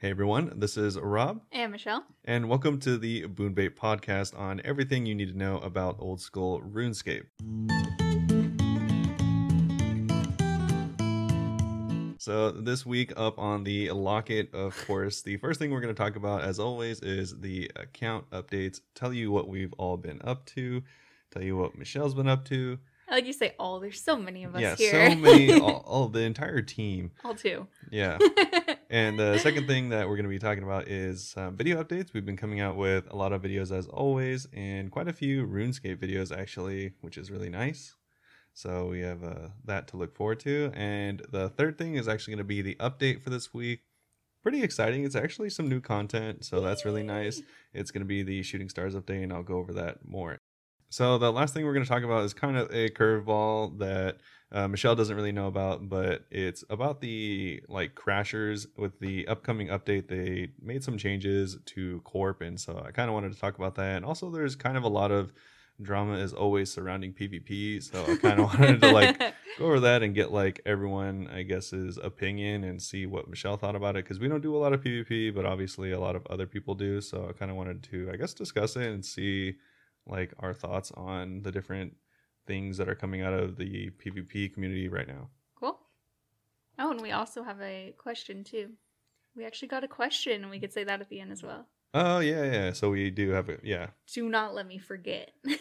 Hey everyone, this is Rob, And Michelle. and welcome to the Boonbait podcast on everything you need to know about old school RuneScape. So, this week up on the Locket, of course, the first thing we're going to talk about, as always, is the account updates. Tell you what we've all been up to, tell you what Michelle's been up to. I like you say all. There's so many of us yeah, here. so many, all, all the entire team. all two. Yeah. And the second thing that we're going to be talking about is um, video updates. We've been coming out with a lot of videos as always, and quite a few RuneScape videos actually, which is really nice. So we have uh, that to look forward to. And the third thing is actually going to be the update for this week. Pretty exciting. It's actually some new content, so that's really nice. It's going to be the Shooting Stars update, and I'll go over that more. So the last thing we're going to talk about is kind of a curveball that uh, Michelle doesn't really know about, but it's about the like crashers with the upcoming update. They made some changes to Corp, and so I kind of wanted to talk about that. And also, there's kind of a lot of drama is always surrounding PvP, so I kind of wanted to like go over that and get like everyone, I guess's opinion and see what Michelle thought about it because we don't do a lot of PvP, but obviously a lot of other people do. So I kind of wanted to, I guess, discuss it and see like our thoughts on the different things that are coming out of the PvP community right now. cool. Oh, and we also have a question too. We actually got a question, and we could say that at the end as well. Oh yeah, yeah. So we do have it. Yeah. Do not let me forget.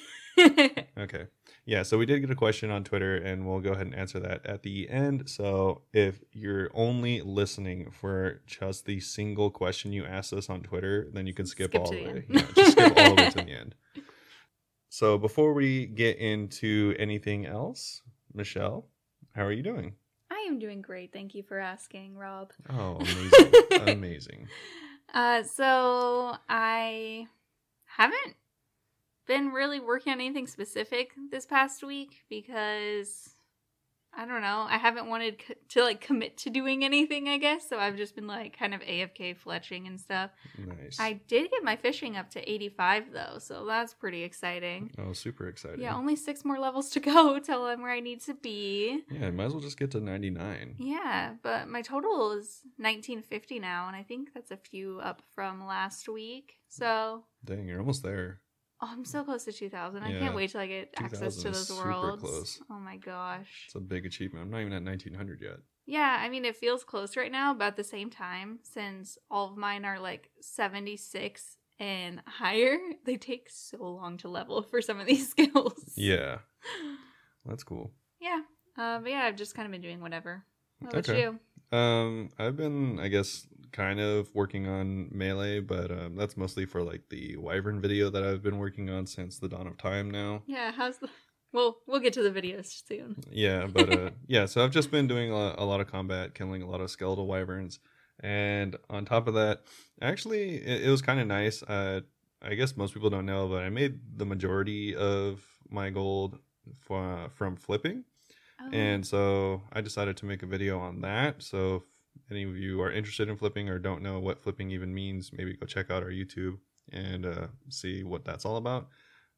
Okay. Yeah. So we did get a question on Twitter, and we'll go ahead and answer that at the end. So if you're only listening for just the single question you asked us on Twitter, then you can skip, Skip all the way. Yeah, just skip all the way to the end. So before we get into anything else, Michelle, how are you doing? I am doing great. Thank you for asking, Rob. Oh, amazing. amazing. Uh, so I haven't been really working on anything specific this past week because I don't know. I haven't wanted c- to like commit to doing anything, I guess. So I've just been like kind of AFK fletching and stuff. Nice. I did get my fishing up to 85 though, so that's pretty exciting. Oh, super exciting. Yeah, only six more levels to go till I'm where I need to be. Yeah, I might as well just get to 99. Yeah, but my total is 1950 now, and I think that's a few up from last week. So Dang, you're almost there. Oh, I'm so close to 2000. I Yeah, can't wait till I get access 2000 to is those super worlds. close. Oh my gosh. It's a big achievement. I'm not even at 1900 yet. Yeah, I mean, it feels close right now, but at the same time, since all of mine are like 76 and higher, they take so long to level for some of these skills. Yeah. That's cool. Yeah. Uh, but yeah, I've just kind of been doing whatever. What about Okay. you? Um, I've been, I guess, kind of working on melee, but um, that's mostly for like the wyvern video that I've been working on since the dawn of time now. Yeah, how's the. Well, we'll get to the videos soon. Yeah, but uh, yeah, so I've just been doing a lot, a lot of combat, killing a lot of skeletal wyverns, and on top of that, actually, it, it was kind of nice. Uh, I guess most people don't know, but I made the majority of my gold f- from flipping. Oh, And so I decided to make a video on that. So any of you are interested in flipping or don't know what flipping even means, maybe go check out our YouTube and uh, see what that's all about.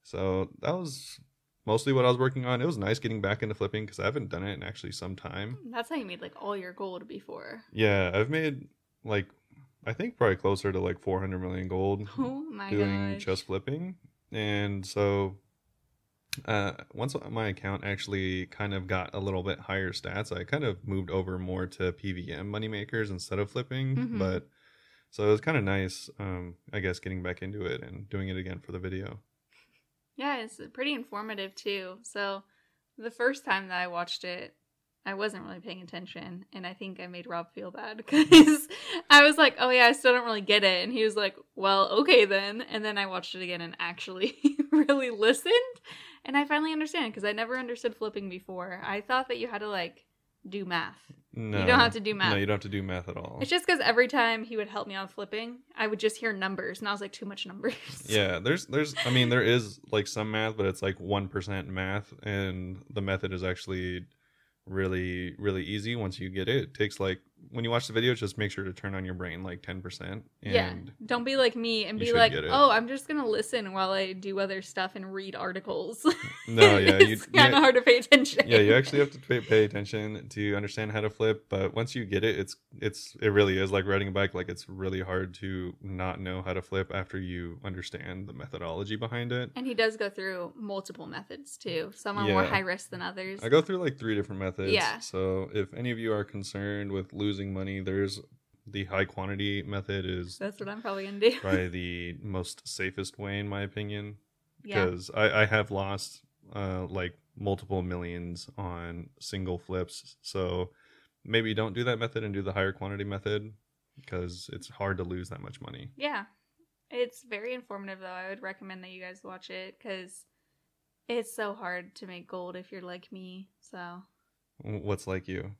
So that was mostly what I was working on. It was nice getting back into flipping because I haven't done it in actually some time. That's how you made like all your gold before. Yeah, I've made like I think probably closer to like 400 million gold Oh my doing gosh. just flipping. And so uh once my account actually kind of got a little bit higher stats, I kind of moved over more to PVM moneymakers instead of flipping. Mhm. But so it was kind of nice, um, I guess, getting back into it and doing it again for the video. Yeah, it's pretty informative too. So, the first time that I watched it, I wasn't really paying attention, and I think I made Rob feel bad because I was like, "Oh yeah, I still don't really get it," and he was like, "Well, okay then." And then I watched it again and actually really listened, and I finally understand because I never understood flipping before. I thought that you had to like do math. No, You don't have to do math. No, you don't have to do math at all. It's just because every time he would help me on flipping, I would just hear numbers, and I was like, "Too much numbers." yeah, there's there's I mean there is like some math, but it's like one percent math, and the method is actually really really easy once you get it. It takes like when you watch the video, just make sure to turn on your brain like ten percent. yeah. Don't be like me and be like, oh, I'm just gonna listen while I do other stuff and read articles. No, yeah, you, it's kind of yeah, hard to pay attention. yeah, you actually have to pay, pay attention to understand how to flip. But once you get it, it's it's it really is like riding a bike. Like it's really hard to not know how to flip after you understand the methodology behind it. And he does go through multiple methods too. Some are more high risk than others. I go through like three different methods. Yeah. So if any of you are concerned with losing money, there's the high quantity method is That's what I'm probably gonna do. probably the most safest way in my opinion yeah. because I, I have lost uh, like multiple millions on single flips. So maybe don't do that method and do the higher quantity method because it's hard to lose that much money. Yeah. It's very informative though. I would recommend that you guys watch it because it's so hard to make gold if you're like me. So What's like you?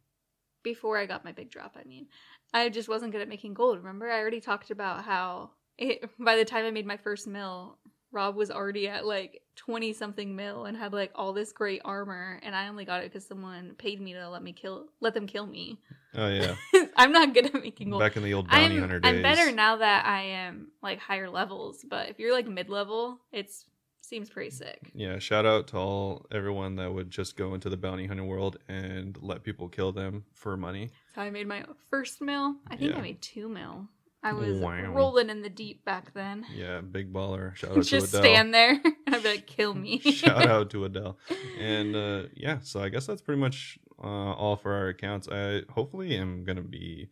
Before I got my big drop, I mean, I just wasn't good at making gold. Remember, I already talked about how it, by the time I made my first mill, Rob was already at like 20 something mil and had like all this great armor. And I only got it because someone paid me to let me kill, let them kill me. Oh yeah, I'm not good at making gold. back in the old bounty I'm, hunter days. I'm better now that I am like higher levels, but if you're like mid level, it's seems pretty sick. Yeah, shout out to all everyone that would just go into the bounty hunter world and let people kill them for money. So I made my first mill. I think Yeah. I made two mil. I was Wow. rolling in the deep back then. Yeah, big baller. Shout out Just to Adele. Just stand there and I'd be like, kill me. Shout out to Adele. And uh, yeah, so I guess that's pretty much uh, all for our accounts. I hopefully am gonna be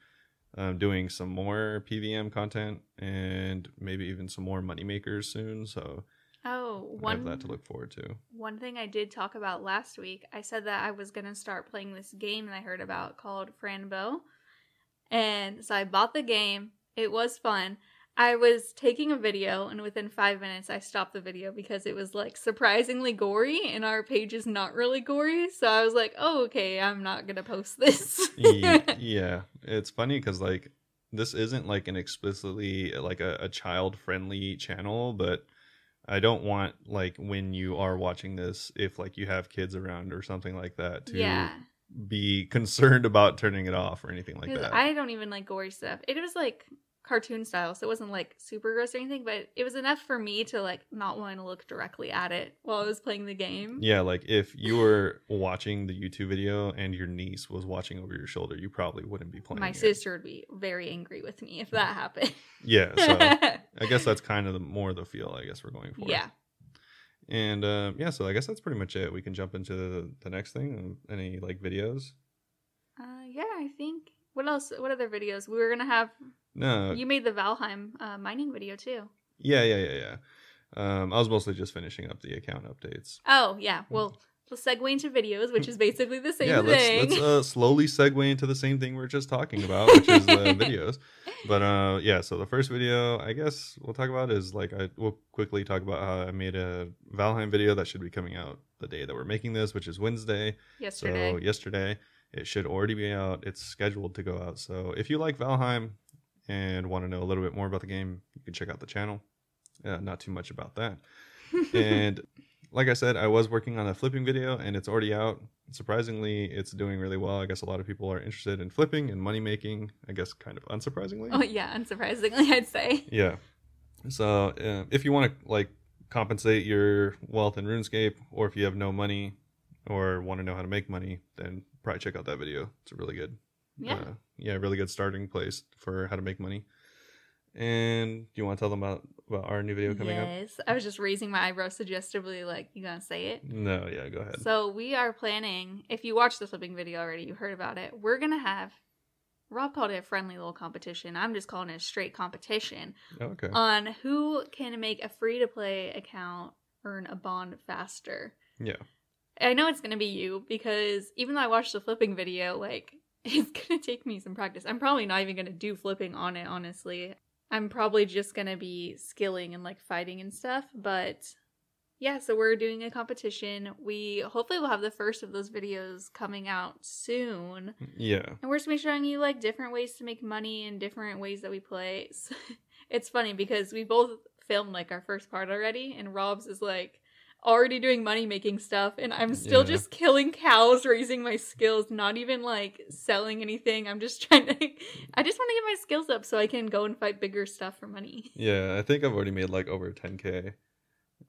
um, doing some more PVM content and maybe even some more money makers soon. So Oh, I have one that to look forward to. one thing I did talk about last week, I said that I was gonna start playing this game that I heard about called Fran Bow. And so I bought the game. It was fun. I was taking a video and within five minutes I stopped the video because it was like surprisingly gory and our page is not really gory. So I was like, oh okay, I'm not gonna post this. Yeah, it's funny because like this isn't like an explicitly like a, a child friendly channel, but I don't want like when you are watching this, if like you have kids around or something like that, to yeah. be concerned about turning it off or anything like that. I don't even like gory stuff. It was like cartoon style, so it wasn't like super gross or anything, but it was enough for me to like not want to look directly at it while I was playing the game. yeah, like if you were watching the YouTube video and your niece was watching over your shoulder, you probably wouldn't be playing. My it. sister would be very angry with me if that happened. Yeah, so I guess that's kind of the more the feel I guess we're going for. yeah. And uh, yeah, so I guess that's pretty much it. We can jump into the, the next thing. Any like videos? Uh, yeah, I think. What else? What other videos? We were gonna have. No. You made the Valheim uh, mining video too. yeah, yeah, yeah, yeah. Um, I was mostly just finishing up the account updates. Oh yeah. Well, we'll segue into videos, which is basically the same yeah, thing. let's let's uh, slowly segue into the same thing we are just talking about, which is the videos. But uh, yeah, so the first video I guess we'll talk about is like I will quickly talk about how I made a Valheim video that should be coming out the day that we're making this, which is Wednesday. Yesterday. So yesterday, it should already be out. It's scheduled to go out. So if you like Valheim and want to know a little bit more about the game, you can check out the channel. Uh, not too much about that. and like I said, I was working on a flipping video, and it's already out. Surprisingly, it's doing really well. I guess a lot of people are interested in flipping and money making. I guess kind of unsurprisingly. oh yeah, unsurprisingly, I'd say. Yeah. So uh, if you want to like compensate your wealth in RuneScape, or if you have no money, or want to know how to make money, then probably check out that video. It's a really good. Yeah. Uh, yeah, really good starting place for how to make money. And do you want to tell them about, about our new video coming up? yes. I was just raising my eyebrows suggestively, like, you gonna say it? No, yeah, go ahead. So we are planning. If you watched the flipping video already, you heard about it. We're gonna have. Rob called it a friendly little competition. I'm just calling it a straight competition okay. on who can make a free to play account earn a bond faster. yeah. I know it's gonna be you because even though I watched the flipping video, like it's gonna take me some practice. I'm probably not even gonna do flipping on it, honestly. I'm probably just gonna be skilling and like fighting and stuff. But yeah, so we're doing a competition. We hopefully will have the first of those videos coming out soon. Yeah. And we're just gonna be showing you like different ways to make money and different ways that we play. So, it's funny because we both filmed like our first part already, and Rob's is like, already doing money making stuff and I'm still Yeah. just killing cows, raising my skills, not even like selling anything. I'm just trying to I just want to get my skills up so I can go and fight bigger stuff for money. Yeah, I think I've already made like over 10k.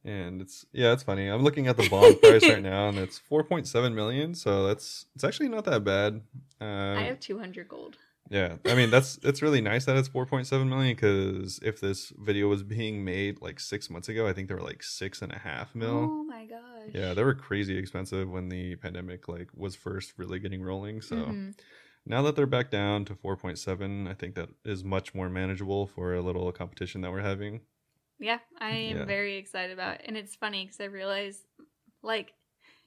And it's yeah, it's funny. I'm looking at the bond price right now and it's 4.7 million, so that's it's actually not that bad. Um, I have 200 gold. Yeah, I mean that's it's really nice that it's 4.7 million because if this video was being made like six months ago, I think they were like six and a half mil. Oh my gosh. Yeah, they were crazy expensive when the pandemic like was first really getting rolling. So Mhm. now that they're back down to 4.7, I think that is much more manageable for a little competition that we're having. Yeah, I am Yeah. very excited about it. And it's funny because I realize, like,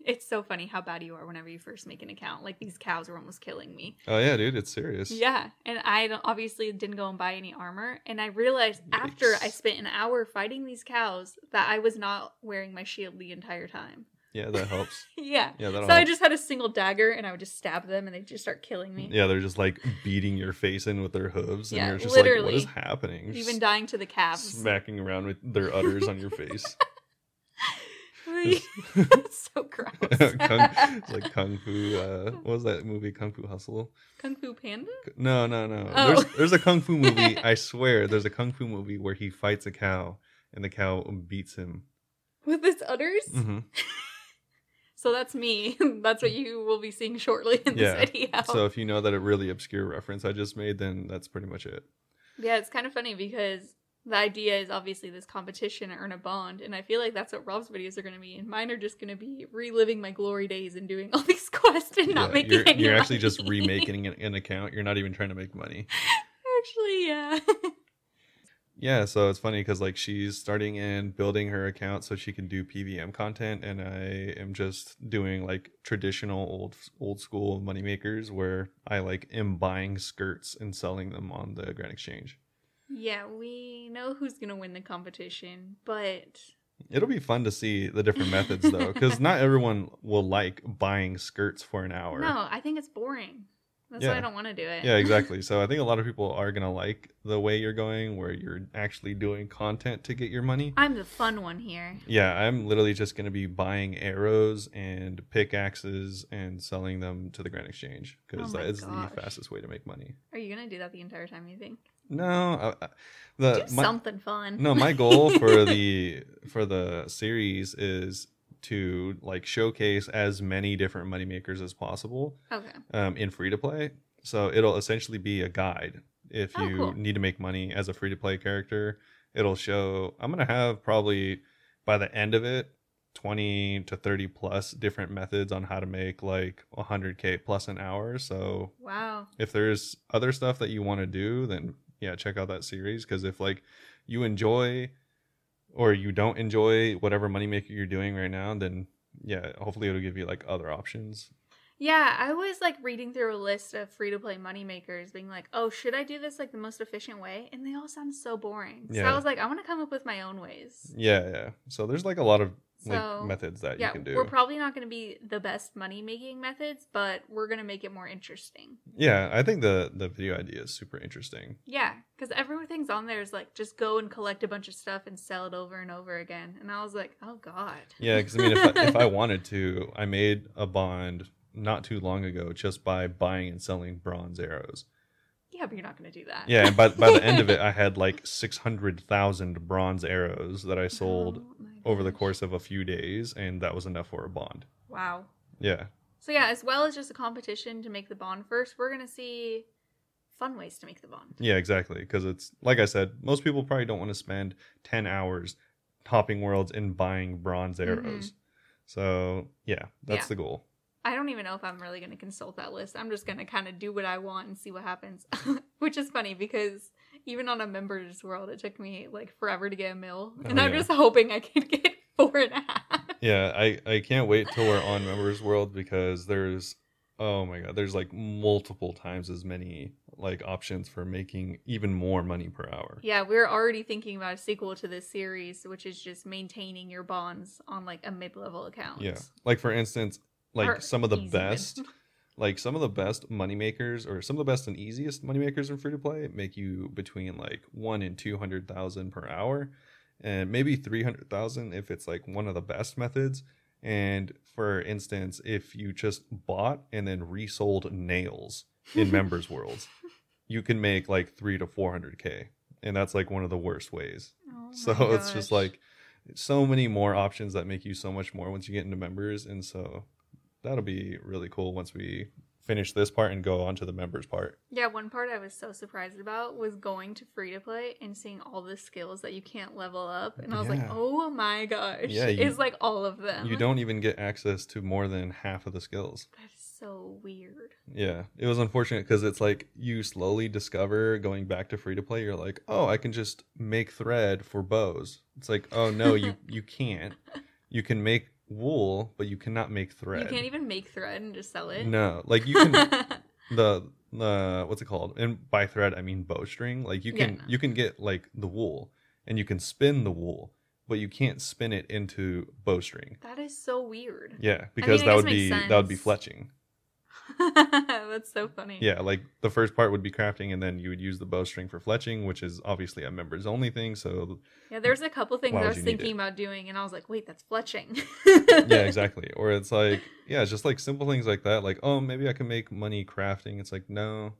it's so funny how bad you are whenever you first make an account. Like, these cows were almost killing me. Oh yeah, dude, it's serious. Yeah, and I obviously didn't go and buy any armor. And I realized after I spent an hour fighting these cows that I was not wearing my shield the entire time. Yeah, that helps. yeah. Yeah, So I just had a single dagger and I would just stab them and they just start killing me. Yeah, they're just like beating your face in with their hooves, and Yeah, you're just like, "What literally. is happening?" Even dying to the calves. smacking around with their udders on your face. it's so gross. kung, it's like kung fu. Uh, what was that movie? Kung Fu Hustle. Kung Fu Panda? No, no, no. Oh. There's there's a kung fu movie. I swear, there's a kung fu movie where he fights a cow, and the cow beats him. With its udders? hmm So that's me. that's what you will be seeing shortly in this video. So if you know that a really obscure reference I just made, then that's pretty much it. yeah, it's kind of funny because the idea is obviously this competition to earn a bond, and I feel like that's what Rob's videos are going to be, and mine are just going to be reliving my glory days and doing all these quests and not making you're, any you're actually just remaking an, an account. You're not even trying to make money. Actually, yeah. Yeah, so it's funny because like she's starting and building her account so she can do PVM content, and I am just doing like traditional old old school money makers where I like am buying skirts and selling them on the Grand Exchange. Yeah, we know who's going to win the competition, but It'll be fun to see the different methods though, because not everyone will like buying skirts for an hour. no, I think it's boring. That's why I don't want to do it. Yeah, exactly. So I think a lot of people are gonna like the way you're going, where you're actually doing content to get your money. I'm the fun one here. Yeah, I'm literally just going to be buying arrows and pickaxes and selling them to the Grand Exchange because Oh that is gosh. the fastest way to make money. Are you going to do that the entire time, you think? No, I, the do my, something fun. no, my goal for the for the series is to like showcase as many different moneymakers as possible Okay. um, in free to play. So it'll essentially be a guide if Oh, you cool. need to make money as a free to play character. It'll show. I'm gonna have probably by the end of it, 20 to 30 plus different methods on how to make like 100k plus an hour. So Wow. if there's other stuff that you want to do, then yeah, check out that series. Because if like you enjoy or you don't enjoy whatever moneymaker you're doing right now, then yeah, hopefully it'll give you like other options. Yeah, I was like reading through a list of free to play moneymakers, being like, oh, should I do this like the most efficient way? And they all sound so boring. So Yeah. I was like, I want to come up with my own ways. Yeah, yeah. So there's like a lot of like So, methods that Yeah, you can do. we're probably not going to be the best money making methods, but we're going to make it more interesting. yeah, I think the the video idea is super interesting. Yeah, because everything's on there is like just go and collect a bunch of stuff and sell it over and over again. And I was like, oh god. Yeah, because I mean, if I, if I wanted to, I made a bond not too long ago just by buying and selling bronze arrows. yeah, but you're not going to do that. Yeah, and by by the end of it, I had like six hundred thousand bronze arrows that I sold Oh over the course of a few days, and that was enough for a bond. Wow. Yeah, So yeah, as well as just a competition to make the bond first, we're gonna see fun ways to make the bond. yeah, exactly. Because it's like I said, most people probably don't want to spend ten hours hopping worlds and buying bronze mm-hmm. arrows. So yeah, that's Yeah. the goal. I don't even know if I'm really gonna consult that list. I'm just gonna kind of do what I want and see what happens. Which is funny because even on a members world, it took me like forever to get a mill, oh, and Oh, I'm yeah. just hoping I can get four and a half. Yeah, I I can't wait till we're on members world because there's oh my god, there's like multiple times as many like options for making even more money per hour. Yeah, we're already thinking about a sequel to this series, which is just maintaining your bonds on like a mid-level account. Yeah. Like for instance, like Or some of the best like some of the best money makers or some of the best and easiest money makers in free to play make you between like 1 and 200,000 per hour and maybe 300,000 if it's like one of the best methods. And for instance, if you just bought and then resold nails in members worlds, you can make like 3 to 400k. And that's like one of the worst ways. Oh so my it's just like so many more options that make you so much more once you get into members and so that'll be really cool once we finish this part and go on to the members part Yeah, one part I was so surprised about was going to free to play and seeing all the skills that you can't level up. And I was like, oh my gosh. Yeah, you- it's like all of them. you don't even get access to more than half of the skills That is so weird. yeah it was unfortunate because it's like you slowly discover going back to free to play you're like oh i can just make thread for bows it's like oh no you you can't you can make wool but you cannot make thread You can't even make thread and just sell it. no like you can the the what's it called and by thread i mean bowstring like you can no. you can get like the wool and you can spin the wool but you can't spin it into bowstring that is so weird. yeah because I that would be that would be fletching That's so funny. yeah like the first part would be crafting and then you would use the bowstring for fletching which is obviously a members only thing so Yeah, there's a couple things I was thinking about doing, and I was like, wait, that's fletching. yeah exactly or it's like yeah it's just like simple things like that like oh maybe i can make money crafting it's like no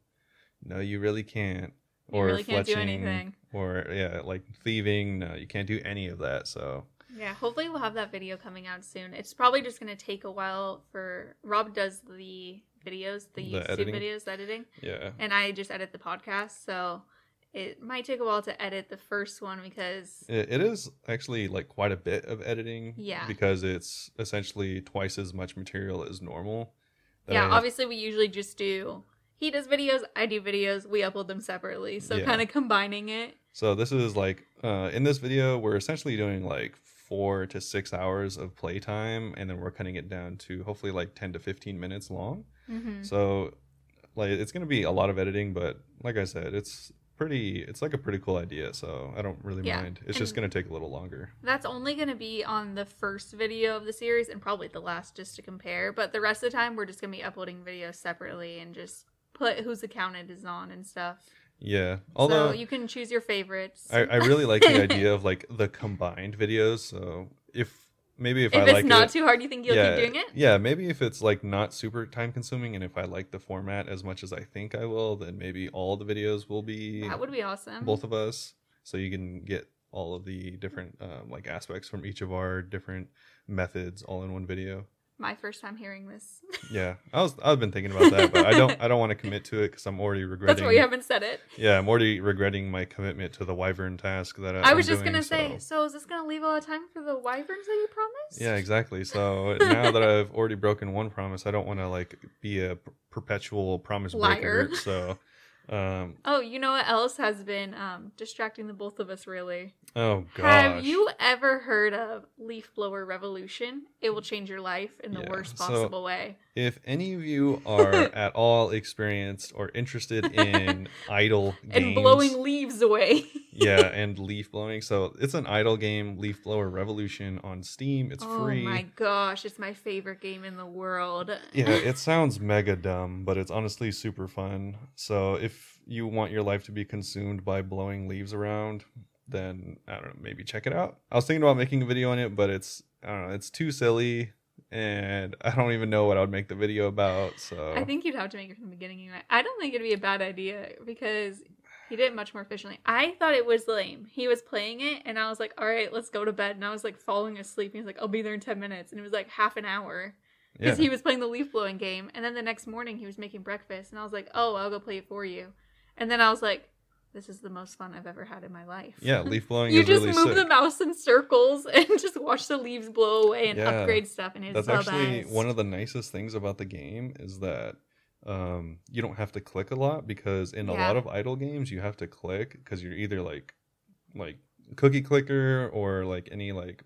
no you really can't You or really can't do fletching, anything. or yeah like thieving no you can't do any of that so Yeah, hopefully we'll have that video coming out soon. It's probably just gonna take a while for Rob does the videos, the, The YouTube editing? videos, editing, yeah and I just edit the podcast. So it might take a while to edit the first one because it, it is actually like quite a bit of editing Yeah. because it's essentially twice as much material as normal that I yeah, obviously we usually just do he does videos, I do videos, we upload them separately. So Yeah. kind of combining it. So this is like uh, in this video, we're essentially doing like four to six hours of playtime, and then we're cutting it down to hopefully like ten to fifteen minutes long. hmm So like it's gonna be a lot of editing, but like I said, it's pretty. It's like a pretty cool idea. So I don't really Yeah, mind. It's just gonna take a little longer. That's only going to be on the first video of the series and probably the last just to compare. But the rest of the time, we're just going to be uploading videos separately and just put whose account it is on and stuff. Yeah. Although so you can choose your favorites. I, I really like the idea of like the combined videos. So if maybe if, if I it's like not it, too hard, you think you'll yeah, keep doing it? Yeah, maybe if it's like not super time consuming and if I like the format as much as I think I will, then maybe all the videos will be That would be awesome. both of us. So you can get all of the different um, like aspects from each of our different methods all in one video. My first time hearing this. Yeah, I was I've been thinking about that, but I don't I don't want to commit to it because I'm already regretting. That's why you haven't said it. Yeah, I'm already regretting my commitment to the wyvern task that I, I I'm was just doing, going to say, so- so is this going to leave a lot of time for the wyverns that you promised? Yeah, exactly. So now that I've already broken one promise, I don't want to like be a perpetual promise breaker. Liar. So, um, Oh, you know what else has been um, distracting the both of us, really? oh gosh, Have you ever heard of Leaf Blower Revolution? It will change your life in the Yeah, worst so- possible way. if any of you are at all experienced or interested in idle games, And blowing leaves away. yeah, and leaf blowing, so it's an idle game, Leaf Blower Revolution on Steam. It's oh free. Oh my gosh, it's my favorite game in the world. yeah, it sounds mega dumb, but it's honestly super fun. So if you want your life to be consumed by blowing leaves around, then I don't know, maybe check it out. I was thinking about making a video on it, but it's I don't know, it's too silly and I don't even know what I would make the video about. So I think you'd have to make it from the beginning. anyway. I don't think it'd be a bad idea because he did it much more efficiently. I thought it was lame. He was playing it, and I was like, "All right, let's go to bed." And I was like falling asleep. And he was like, "I'll be there in ten minutes," and it was like half an hour yeah. because he was playing the leaf blowing game. And then the next morning, he was making breakfast, and I was like, "Oh, I'll go play it for you." And then I was like, "This is the most fun I've ever had in my life." yeah, leaf blowing You just really move sick. the mouse in circles and just watch the leaves blow away and Yeah. upgrade stuff, and it's That's actually best. one of the nicest things about the game is that um, you don't have to click a lot because in a lot of idle games you have to click because you're either like like cookie clicker or like any like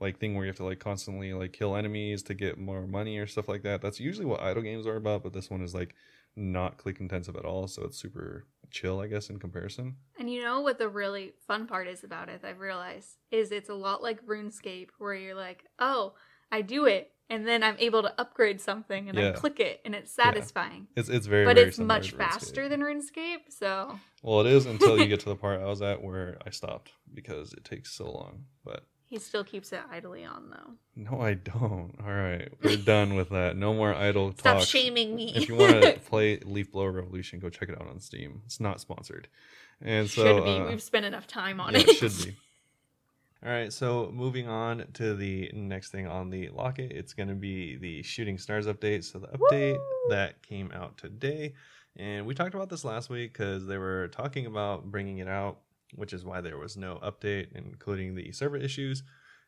like thing where you have to like constantly like kill enemies to get more money or stuff like that. That's usually what idle games are about, but this one is like not click intensive at all, so it's super chill, I guess, in comparison. And you know what the really fun part is about it, I've realized, is it's a lot like RuneScape, where you're like, oh, I do it, and then I'm able to upgrade something, and I click it, and it's satisfying. It's it's very but very it's much faster than RuneScape, so Well, it is until you get to the part I was at where I stopped because it takes so long. But he still keeps it idly on though. no, I don't. All right, we're done with that. No more idle Stop talk. Stop shaming me. if you want to play Leaf Blower Revolution, go check it out on Steam. It's not sponsored, and so should be. uh, We've spent enough time on yeah, it. it should be. All right, so moving on to the next thing on the locket, it's going to be the Shooting Stars update. So the update Woo! that came out today, and we talked about this last week because they were talking about bringing it out, which is why there was no update, including the server issues.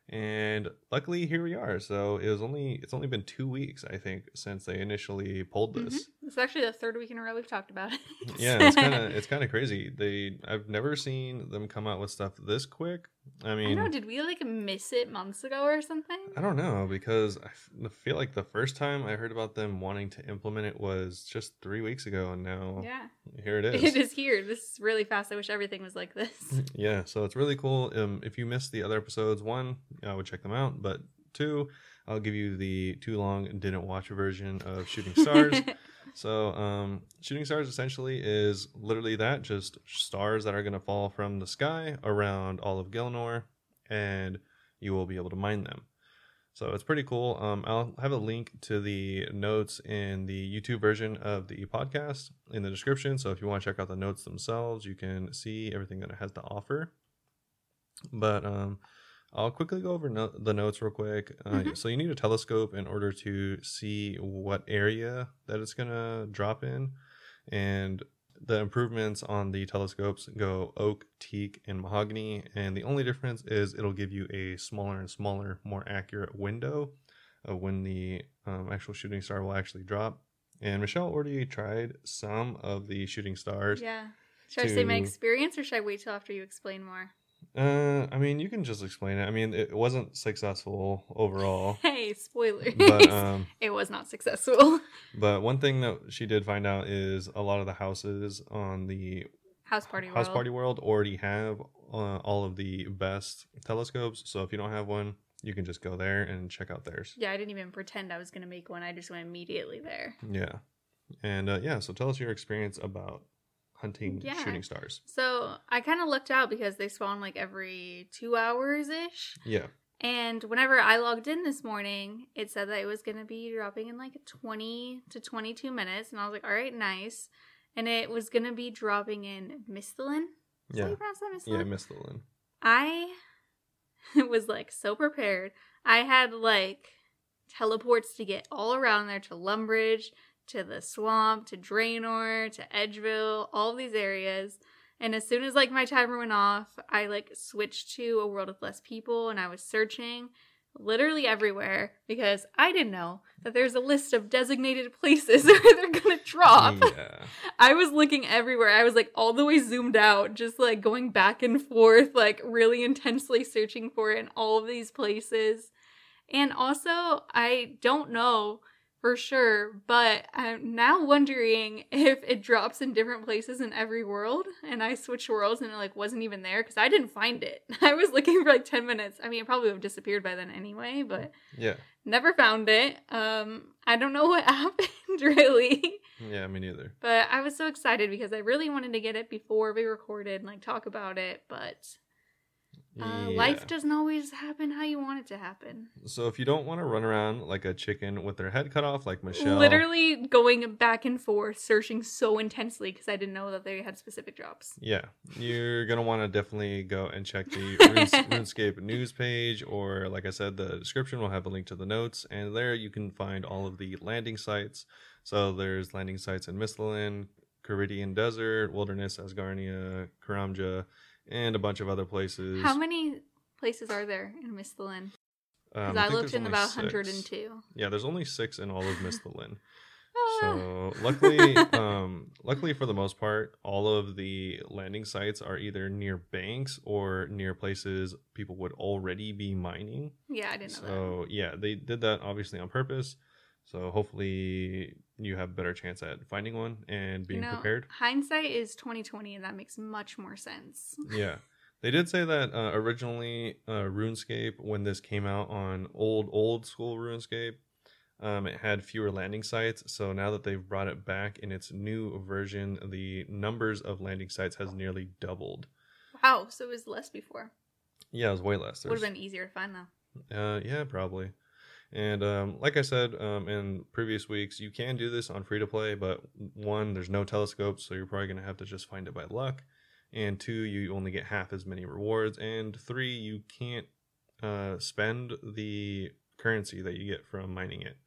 And luckily, here we are. So it was only it's only been two weeks, I think, since they initially pulled this. Mhm. It's actually the third week in a row we've talked about it. yeah it's kind of it's kind of crazy they i've never seen them come out with stuff this quick i I mean know. Did we like miss it months ago or something? I don't know because I f- I feel like the first time I heard about them wanting to implement it was just three weeks ago, and now Yeah, here it it is. is here. This is really fast. I wish everything was like this. yeah, so it's really cool. Um, if you missed the other episodes, one, I would check them out, but two, I'll give you the too long didn't watch version of Shooting Stars. So, um, shooting stars essentially is literally that just stars that are going to fall from the sky around all of Gielinor, and you will be able to mine them. So, it's pretty cool. Um, I'll have a link to the notes in the YouTube version of the podcast in the description. So, if you want to check out the notes themselves, you can see everything that it has to offer. But, um, I'll quickly go over no- the notes real quick. Uh, Mhm. So you need a telescope in order to see what area that it's gonna drop in, and the improvements on the telescopes go oak, teak, and mahogany. And the only difference is it'll give you a smaller and smaller, more accurate window of when the um, actual shooting star will actually drop. And Michelle already tried some of the shooting stars. yeah. Should I say my experience, or should I wait till after you explain more? Uh, I mean, you can just explain it. I mean, it wasn't successful overall. Hey, spoilers! but um it was not successful. but one thing that she did find out is a lot of the houses on the House party. house world. party world already have uh, all of the best telescopes so if you don't have one you can just go there and check out theirs Yeah, I didn't even pretend I was gonna make one. I just went immediately there. yeah and uh, yeah so tell us your experience about hunting Yeah. shooting stars So I kind of looked out because they spawn like every two hours ish. yeah And whenever I logged in this morning, it said that it was going to be dropping in like 20 to 22 minutes. And I was like, all right, nice. And it was going to be dropping in Misthalin. Is that how yeah you pronounce that, yeah Misthalin? miss the lin I was like so prepared. I had like teleports to get all around there to Lumbridge, to the swamp, to Draynor, to Edgeville, all these areas. And as soon as like my timer went off, I like switched to a world with less people and I was searching literally everywhere because I didn't know that there's a list of designated places where they're gonna drop. yeah I was looking everywhere. I was like all the way zoomed out, just like going back and forth, like really intensely searching for it in all of these places. And also, I don't know for sure, but I'm now wondering if it drops in different places in every world. And I switched worlds and it like wasn't even there because I didn't find it. I was looking for like 10 minutes. I mean, it probably would have disappeared by then anyway, but yeah never found it. Um, I don't know what happened really. yeah me neither But I was so excited because I really wanted to get it before we recorded and like talk about it. But uh, Yeah. life doesn't always happen how you want it to happen. so if you don't want to run around like a chicken with their head cut off like michelle Literally going back and forth, searching so intensely because I didn't know that they had specific drops. Yeah, you're gonna want to definitely go and check the Runes- RuneScape news page, or like I said, the description will have a link to the notes, and there you can find all of the landing sites. So there's landing sites in Misthalin, Kharidian Desert, Wilderness, Asgarnia, Karamja, and a bunch of other places. How many places are there in Misthalin? Um, Because I, think looked in about six. 102. Yeah, there's only six in all of Misthalin. Ah. So luckily, um, luckily for the most part, all of the landing sites are either near banks or near places people would already be mining. yeah, I didn't know. So yeah, they did that obviously on purpose. So hopefully you have a better chance at finding one and being you know, prepared. hindsight is 2020, and that makes much more sense. Yeah, They did say that uh, originally uh, RuneScape, when this came out on old old school RuneScape, um, it had fewer landing sites. So now that they've brought it back in its new version, the numbers of landing sites has nearly doubled. Wow, so it was less before. Yeah, it was way less. Would have been easier to find though. Uh, yeah, probably. And um, like I said um, in previous weeks, you can do this on free to play, but one, there's no telescopes, so you're probably going to have to just find it by luck. And two, you only get half as many rewards. And three, you can't uh, spend the currency that you get from mining it.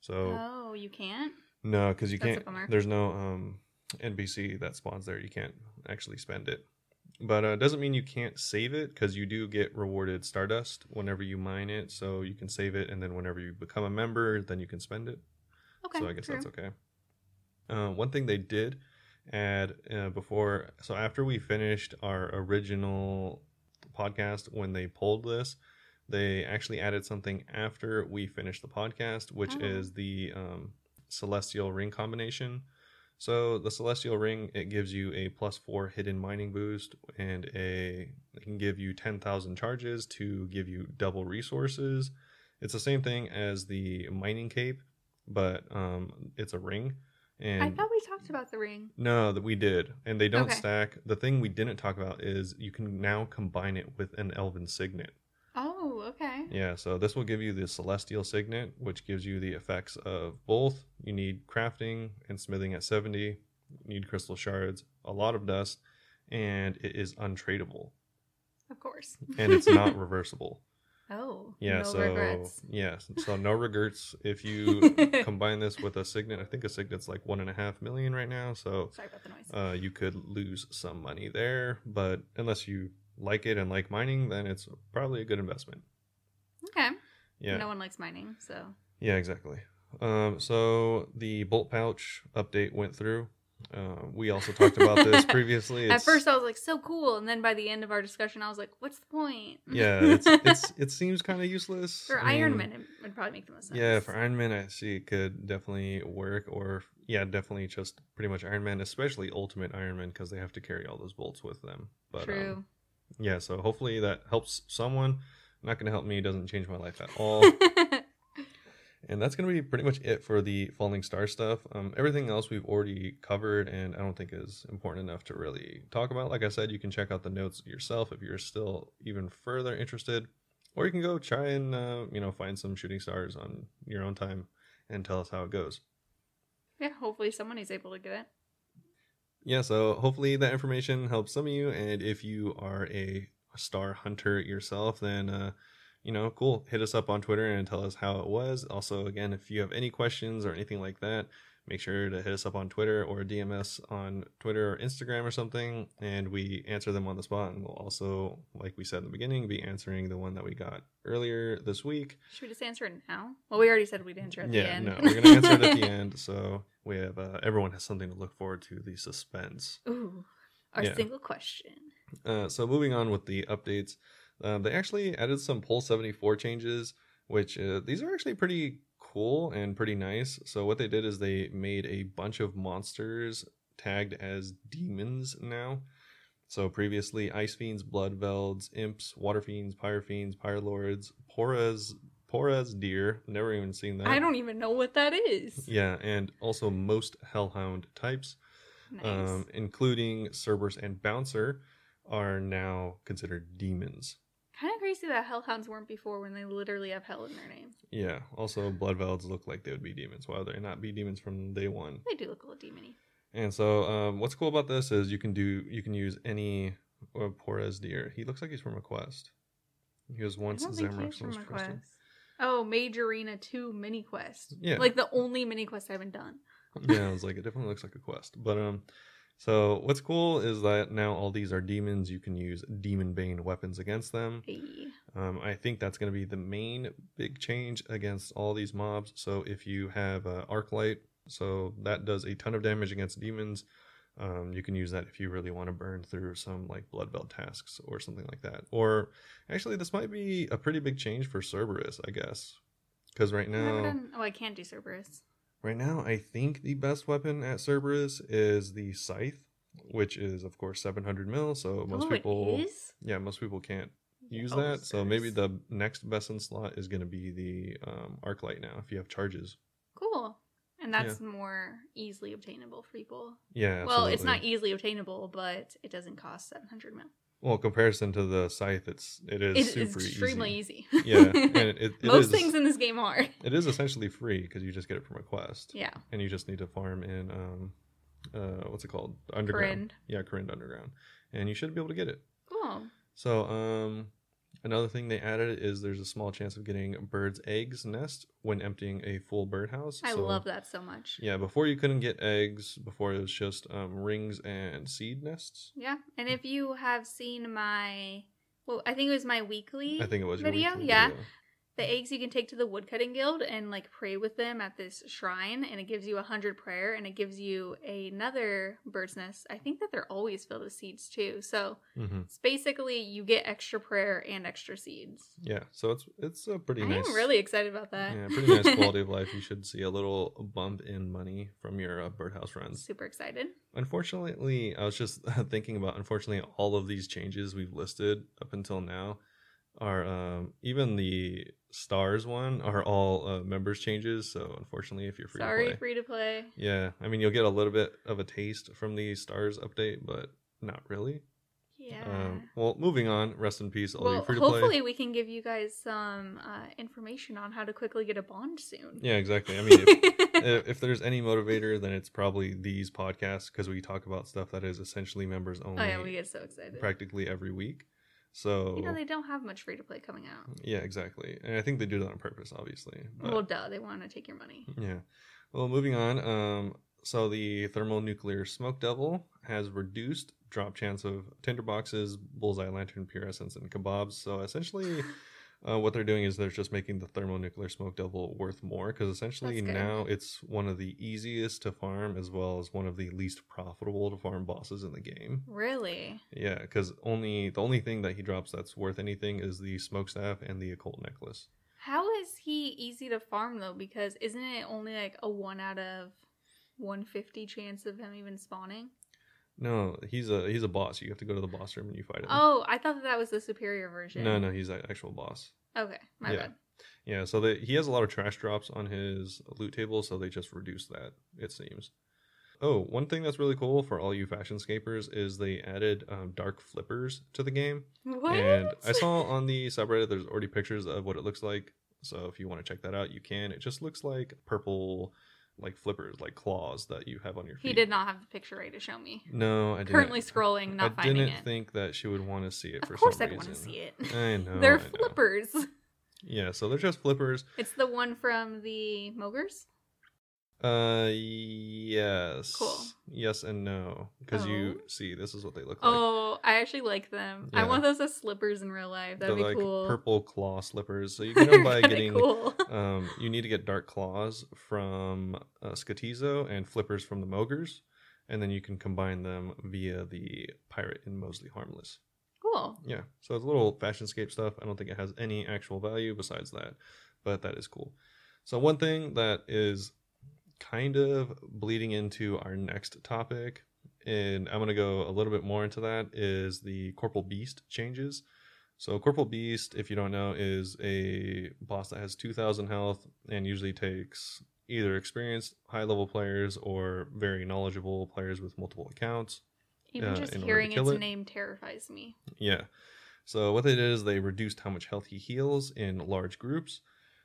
So Oh, you can't. no, because you That's can't. There's no um, NPC that spawns there. You can't actually spend it. But uh, doesn't mean you can't save it because you do get rewarded Stardust whenever you mine it. So you can save it, and then whenever you become a member, then you can spend it. Okay. so I guess true. that's okay. Uh, one thing they did add uh, before, so after we finished our original podcast, when they pulled this, they actually added something after we finished the podcast, which Oh. is the um, celestial ring combination. So the celestial ring it gives you a plus four hidden mining boost, and a it can give you ten thousand charges to give you double resources. It's the same thing as the mining cape, but um, it's a ring. And I thought we talked about the ring. no, that we did, and they don't Okay. stack. The thing we didn't talk about is you can now combine it with an elven signet. Okay. Yeah, so this will give you the celestial signet, which gives you the effects of both. You need crafting and smithing at 70, you need crystal shards, a lot of dust, and it is untradeable. Of course. And it's not reversible. oh. Yeah, no so regrets. yeah, so no regrets. If you combine this with a signet, I think a signet's like one and a half million right now. So Sorry about the noise. uh, you could lose some money there, but unless you like it and like mining, then it's probably a good investment. okay. Yeah, No one likes mining, so. yeah, exactly. Um, so the bolt pouch update went through. Uh, we also talked about this previously. At first, I was like, so cool. And then by the end of our discussion, I was like, what's the point? yeah, it's, it's it seems kind of useless For I Iron mean, Man, it would probably make the most sense. Yeah, for Iron Man, I see it could definitely work, or yeah, definitely just pretty much Iron Man, especially Ultimate Iron Man, because they have to carry all those bolts with them. But um, True. Yeah, so hopefully that helps someone. Not going to help me. Doesn't change my life at all. and that's going to be pretty much it for the Falling Star stuff. Um, everything else we've already covered, and I don't think is important enough to really talk about. Like I said, you can check out the notes yourself if you're still even further interested, or you can go try and uh, you know find some shooting stars on your own time and tell us how it goes. yeah, hopefully someone is able to get it. Yeah, so hopefully that information helps some of you, and if you are a star hunter yourself, then uh, you know, cool. Hit us up on Twitter and tell us how it was. Also, again, if you have any questions or anything like that, make sure to hit us up on Twitter or DM us on Twitter or Instagram or something, and we answer them on the spot. And we'll also, like we said in the beginning, be answering the one that we got earlier this week. Should we just answer it now? Well, we already said we'd answer at the yeah, no, we're gonna answer it at the end. So we have uh, everyone has something to look forward to. The suspense. Ooh, our Yeah. single question. Uh, so moving on with the updates, uh, they actually added some Poll 74 changes, which uh, these are actually pretty cool and pretty nice. So what they did is they made a bunch of monsters tagged as demons now. So previously, Ice Fiends, Blood Velds, Imps, Water Fiends, Pyre Fiends, Pyre Lords, Poras, Porazdir. Never even seen that. I don't even know what that is. Yeah, and also most Hellhound types Nice. um, including Cerberus and Bouncer, are now considered demons. Kind of crazy that hellhounds weren't before when they literally have hell in their name. Yeah. Also, Bloodvelds look like they would be demons. Why would they not be demons from day one? They do look a little demony. And so, um, what's cool about this is you can do you can use any uh, Porazdir. He looks like he's from a quest. He was once I don't think he Zamorak's most a trusted. quest. Oh, Mage Arena 2 mini quest. Yeah. Like the only mini quest I haven't done. yeah, I was like, it definitely looks like a quest. But um, so what's cool is that now all these are demons. You can use demon bane weapons against them. Hey. Um, I think that's going to be the main big change against all these mobs. So if you have uh, Arclight, so that does a ton of damage against demons. Um, you can use that if you really want to burn through some like bloodveld tasks or something like that. Or actually, this might be a pretty big change for Cerberus, I guess, because right now, Oh, I can't do Cerberus. Right now, I think the best weapon at Cerberus is the scythe. which is of course 700 mil. So most oh, people, yeah, most people can't use Oh, that. So maybe the next best in slot is going to be the um, Arclight now if you have charges. Cool. And that's more easily obtainable for people. Yeah. Well, it's not easily obtainable, but it doesn't cost 700 mil. Well, comparison to the scythe, it's it is It is super extremely easy. easy. Yeah, and it, it, Most is- things in this game are. it is essentially free because you just get it from a quest. Yeah. and you just need to farm in um uh what's it called underground Kourend. yeah Kourend underground and you should be able to get it Cool. so um another thing they added is there's a small chance of getting birds eggs nest when emptying a full birdhouse I so, love that so much. yeah before you couldn't get eggs before it was just um rings and seed nests Yeah. And if you have seen my, well, I think it was my weekly i think it was your video. weekly Yeah. video. The eggs you can take to the woodcutting guild and like pray with them at this shrine, and it gives you a hundred prayer, and it gives you another bird's nest. I think that they're always filled with seeds too. So Mhm. it's basically you get extra prayer and extra seeds. yeah so it's it's a pretty nice. I nice am really excited about that. yeah pretty nice quality of life you should see a little bump in money from your uh, birdhouse runs Super excited. Unfortunately, I was just thinking about unfortunately all of these changes we've listed up until now are um, even the stars one are all uh, members changes. So unfortunately, if you're free Sorry, to play, free to play. yeah, I mean you'll get a little bit of a taste from the stars update, but not really. Yeah. Um, well, moving on. Rest in peace, all well, you free to hopefully we can give you guys some uh, information on how to quickly get a bond soon. Yeah, exactly. I mean, if, if, if there's any motivator, then it's probably these podcasts because we talk about stuff that is essentially members only, oh yeah, we get so excited. practically every week. So You know they don't have much free to play coming out. Yeah, exactly. And I think they do that on purpose, obviously. But, well, duh, they want to take your money. yeah. Well, moving on. Um, so the thermonuclear smoke devil has reduced drop chance of tinderboxes, bullseye lantern, pure essence, and kebabs. So essentially, uh, what they're doing is they're just making the thermonuclear smoke devil worth more because essentially now it's one of the easiest to farm as well as one of the least profitable to farm bosses in the game. Really? Yeah, because only the only thing that he drops that's worth anything is the smokestaff and the occult necklace. How is he easy to farm though? Because isn't it only like a one out of 150 chance of him even spawning? No, he's a he's a boss. You have to go to the boss room and you fight him. Oh, I thought that that was the superior version. no, no, he's an actual boss. Okay, my Yeah. bad. Yeah, so they, he has a lot of trash drops on his loot table, so they just reduce that. It seems. Oh, one thing that's really cool for all you fashion scapers is they added um, dark flippers to the game, What? and I saw on the subreddit there's already pictures of what it looks like. So if you want to check that out, you can. It just looks like purple, like flippers, like claws that you have on your feet. he did not have the picture ready to show me. No, I didn't. Currently scrolling, not I finding it. I didn't think that she would want to see it of for course, some I'd want to see it. I know. They're I know. flippers. Yeah, so they're just flippers. It's the one from the Mogres. Uh, yes. Cool. Yes and no, because you Oh. see, this is what they look like. Oh, I actually like them. I want those as slippers in real life. That'd They're be like cool. purple claw slippers. So you get them by getting. cool. Um, you need to get dark claws from uh, Skotizo and flippers from the Mogres, and then you can combine them via the pirate in Mos Le'Harmless. cool. Yeah, so it's a little fashion scape stuff. I don't think it has any actual value besides that, but that is cool. So one thing that is kind of bleeding into our next topic, and I'm gonna go a little bit more into that, is the Corporeal Beast changes. So Corporeal Beast, if you don't know, is a boss that has 2,000 health and usually takes either experienced high level players or very knowledgeable players with multiple accounts. Even uh, just to hearing its it. name terrifies me. Yeah. So what they did is they reduced how much health he heals in large groups.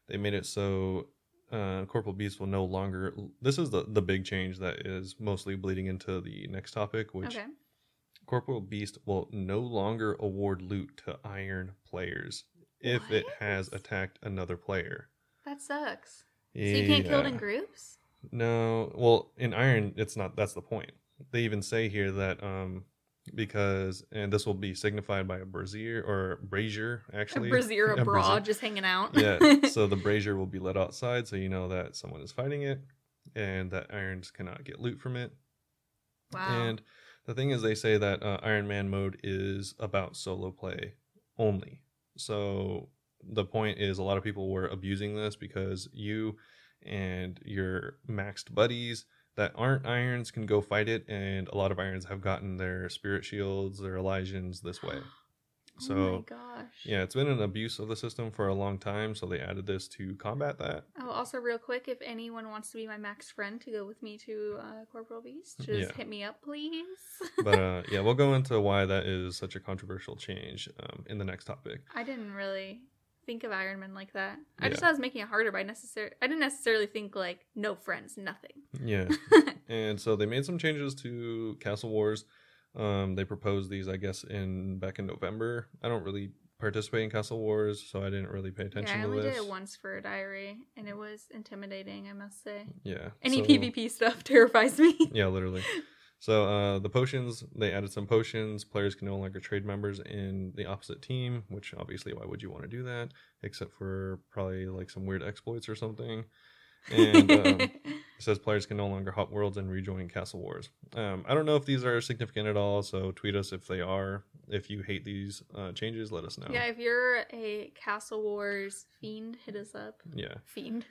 They made it so uh, Corporeal Beast will no longer. This is the the big change that is mostly bleeding into the next topic, which Okay. Corporeal Beast will no longer award loot to Iron players if it has attacked another player. That sucks. So you can't kill it in groups? No, well, in Iron, it's not. That's the point. They even say here that um because and this will be signified by a brazier or brazier actually. a brazier A abroad just hanging out. yeah. So the brazier will be let outside, so you know that someone is fighting it, and that irons cannot get loot from it. wow. And the thing is, they say that uh, Iron Man mode is about solo play only. So the point is, a lot of people were abusing this because you and your maxed buddies that aren't irons can go fight it, and a lot of irons have gotten their spirit shields, their Elysians this way. oh my So gosh. yeah, it's been an abuse of the system for a long time, so they added this to combat that. Oh, also, real quick, if anyone wants to be my max friend to go with me to uh, Corporeal Beast, just Yeah. hit me up, please. But uh, yeah, we'll go into why that is such a controversial change um, in the next topic. I didn't really think of Iron Man like that. I just thought I was making it harder by necessary. I didn't necessarily think like no friends, nothing. Yeah, and so they made some changes to Castle Wars. Um, they proposed these, I guess, in back in November. I don't really participate in Castle Wars, so I didn't really pay attention yeah, I to only this. did it once for a diary, and it was intimidating. I must say. Yeah, Any so- PvP stuff terrifies me. Yeah, literally. So uh, the potions, they added some potions. Players can no longer trade members in the opposite team, which obviously, why would you want to do that? Except for probably like some weird exploits or something. And um, it says players can no longer hop worlds and rejoin Castle Wars. Um, I don't know if these are significant at all, so tweet us if they are. If you hate these uh, changes, let us know. yeah, if you're a Castle Wars fiend, hit us up. Yeah. Fiend.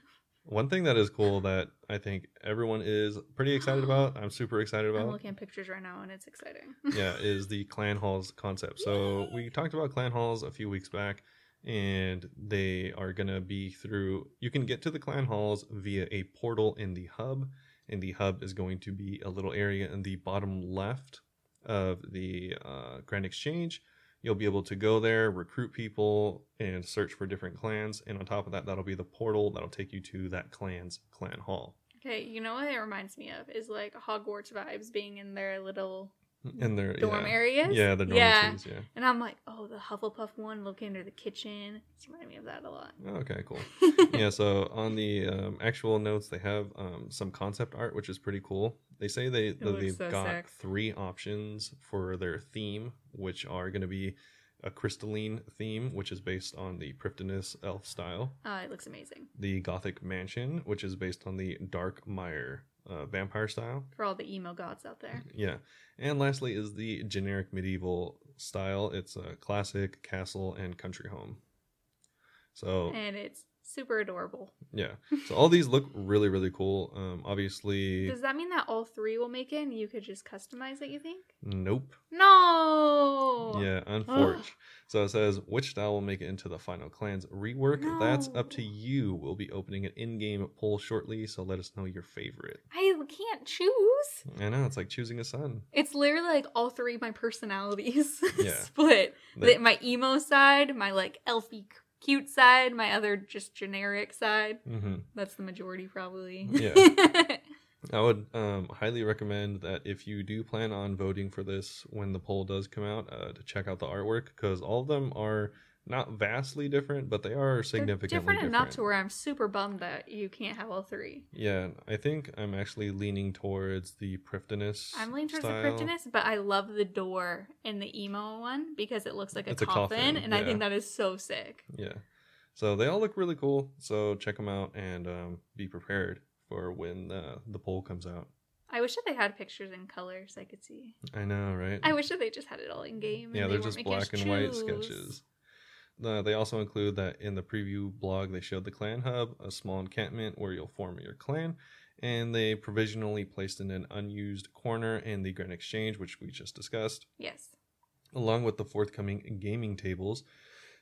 One thing that is cool that I think everyone is pretty excited about, I'm super excited about. I'm looking at pictures right now, and it's exciting. yeah, is the clan halls concept. So we talked about clan halls a few weeks back, and they are gonna be through. You can get to the clan halls via a portal in the hub, and the hub is going to be a little area in the bottom left of the uh, Grand Exchange. You'll be able to go there, recruit people, and search for different clans. And on top of that, that'll be the portal that'll take you to that clan's clan hall. Okay, you know what it reminds me of is like Hogwarts vibes being in their little And they're dorm yeah, areas. yeah, the yeah. dormitories, yeah. And I'm like, oh, the Hufflepuff one located under the kitchen. It's reminding me of that a lot. Okay, cool. yeah, so on the um, actual notes, they have um, some concept art, which is pretty cool. They say they that they've so got sick. three options for their theme, which are going to be a crystalline theme, which is based on the Prifddinas elf style, Uh, it looks amazing the Gothic mansion, which is based on the Darkmeyer uh, vampire style. for all the emo gods out there. Yeah, and lastly is the generic medieval style. It's a classic castle and country home. So And it's super adorable. Yeah. So all these look really, really cool. Um, obviously, Does that mean that all three will make it and you could just customize it, you think? nope. No! Yeah, unfortunate. so it says which style will make it into the final clans rework. That's up to you. We'll be opening an in-game poll shortly, so let us know your favorite. I can't choose. I know it's like choosing a son. It's literally like all three of my personalities Yeah. split. They- my emo side, my like elfy c- cute side, my other just generic side. Mhm. That's the majority probably. Yeah. I would um, highly recommend that if you do plan on voting for this when the poll does come out, uh, to check out the artwork because all of them are not vastly different, but they are significantly different, different. enough to where I'm super bummed that you can't have all three. Yeah, I think I'm actually leaning towards the Prifddinas. I'm leaning towards style. the Cryptonus, but I love the door in the emo one because it looks like a It's a coffin, coffin, and I think that is so sick. Yeah, so they all look really cool. So check them out and um, be prepared for when the the poll comes out. I wish that they had pictures in color so I could see. I know, right? I wish that they just had it all in game. yeah, and they're they just black and white sketches. Uh, they also include that in the preview blog, they showed the clan hub, a small encampment where you'll form your clan, and they provisionally placed in an unused corner in the Grand Exchange, which we just discussed. Yes. along with the forthcoming gaming tables,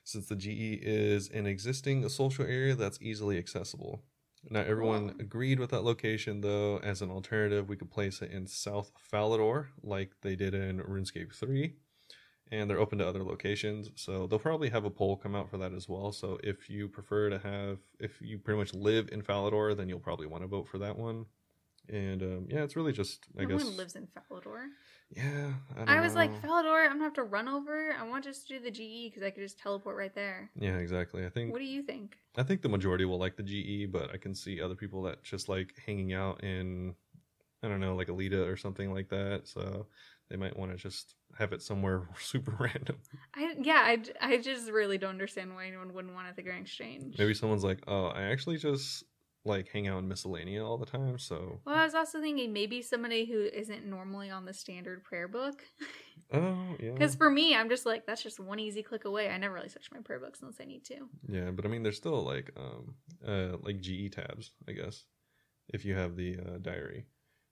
since the GE is an existing social area that's easily accessible. Not everyone agreed with that location, though. As an alternative, we could place it in South Falador, like they did in RuneScape 3. And they're open to other locations, so they'll probably have a poll come out for that as well. So if you prefer to have, if you pretty much live in Falador, then you'll probably want to vote for that one. And um, yeah, it's really just, I no guess, one lives in Falador. yeah. I, I was like. Falador, I'm gonna have to run over. I want just to do the GE because I could just teleport right there. yeah, exactly. I think What do you think? I think the majority will like the GE, but I can see other people that just like hanging out in, I don't know, like Alita or something like that. So they might want to just have it somewhere super random. I yeah, I, I just really don't understand why anyone wouldn't want it at the Grand Exchange. Maybe someone's like, oh, I actually just like hang out in Miscellania all the time. So, Well, I was also thinking maybe somebody who isn't normally on the standard prayer book. oh, yeah. Because for me, I'm just like, that's just one easy click away. I never really search my prayer books unless I need to. Yeah, but I mean, there's still like, um, uh, like GE tabs, I guess, if you have the uh, diary.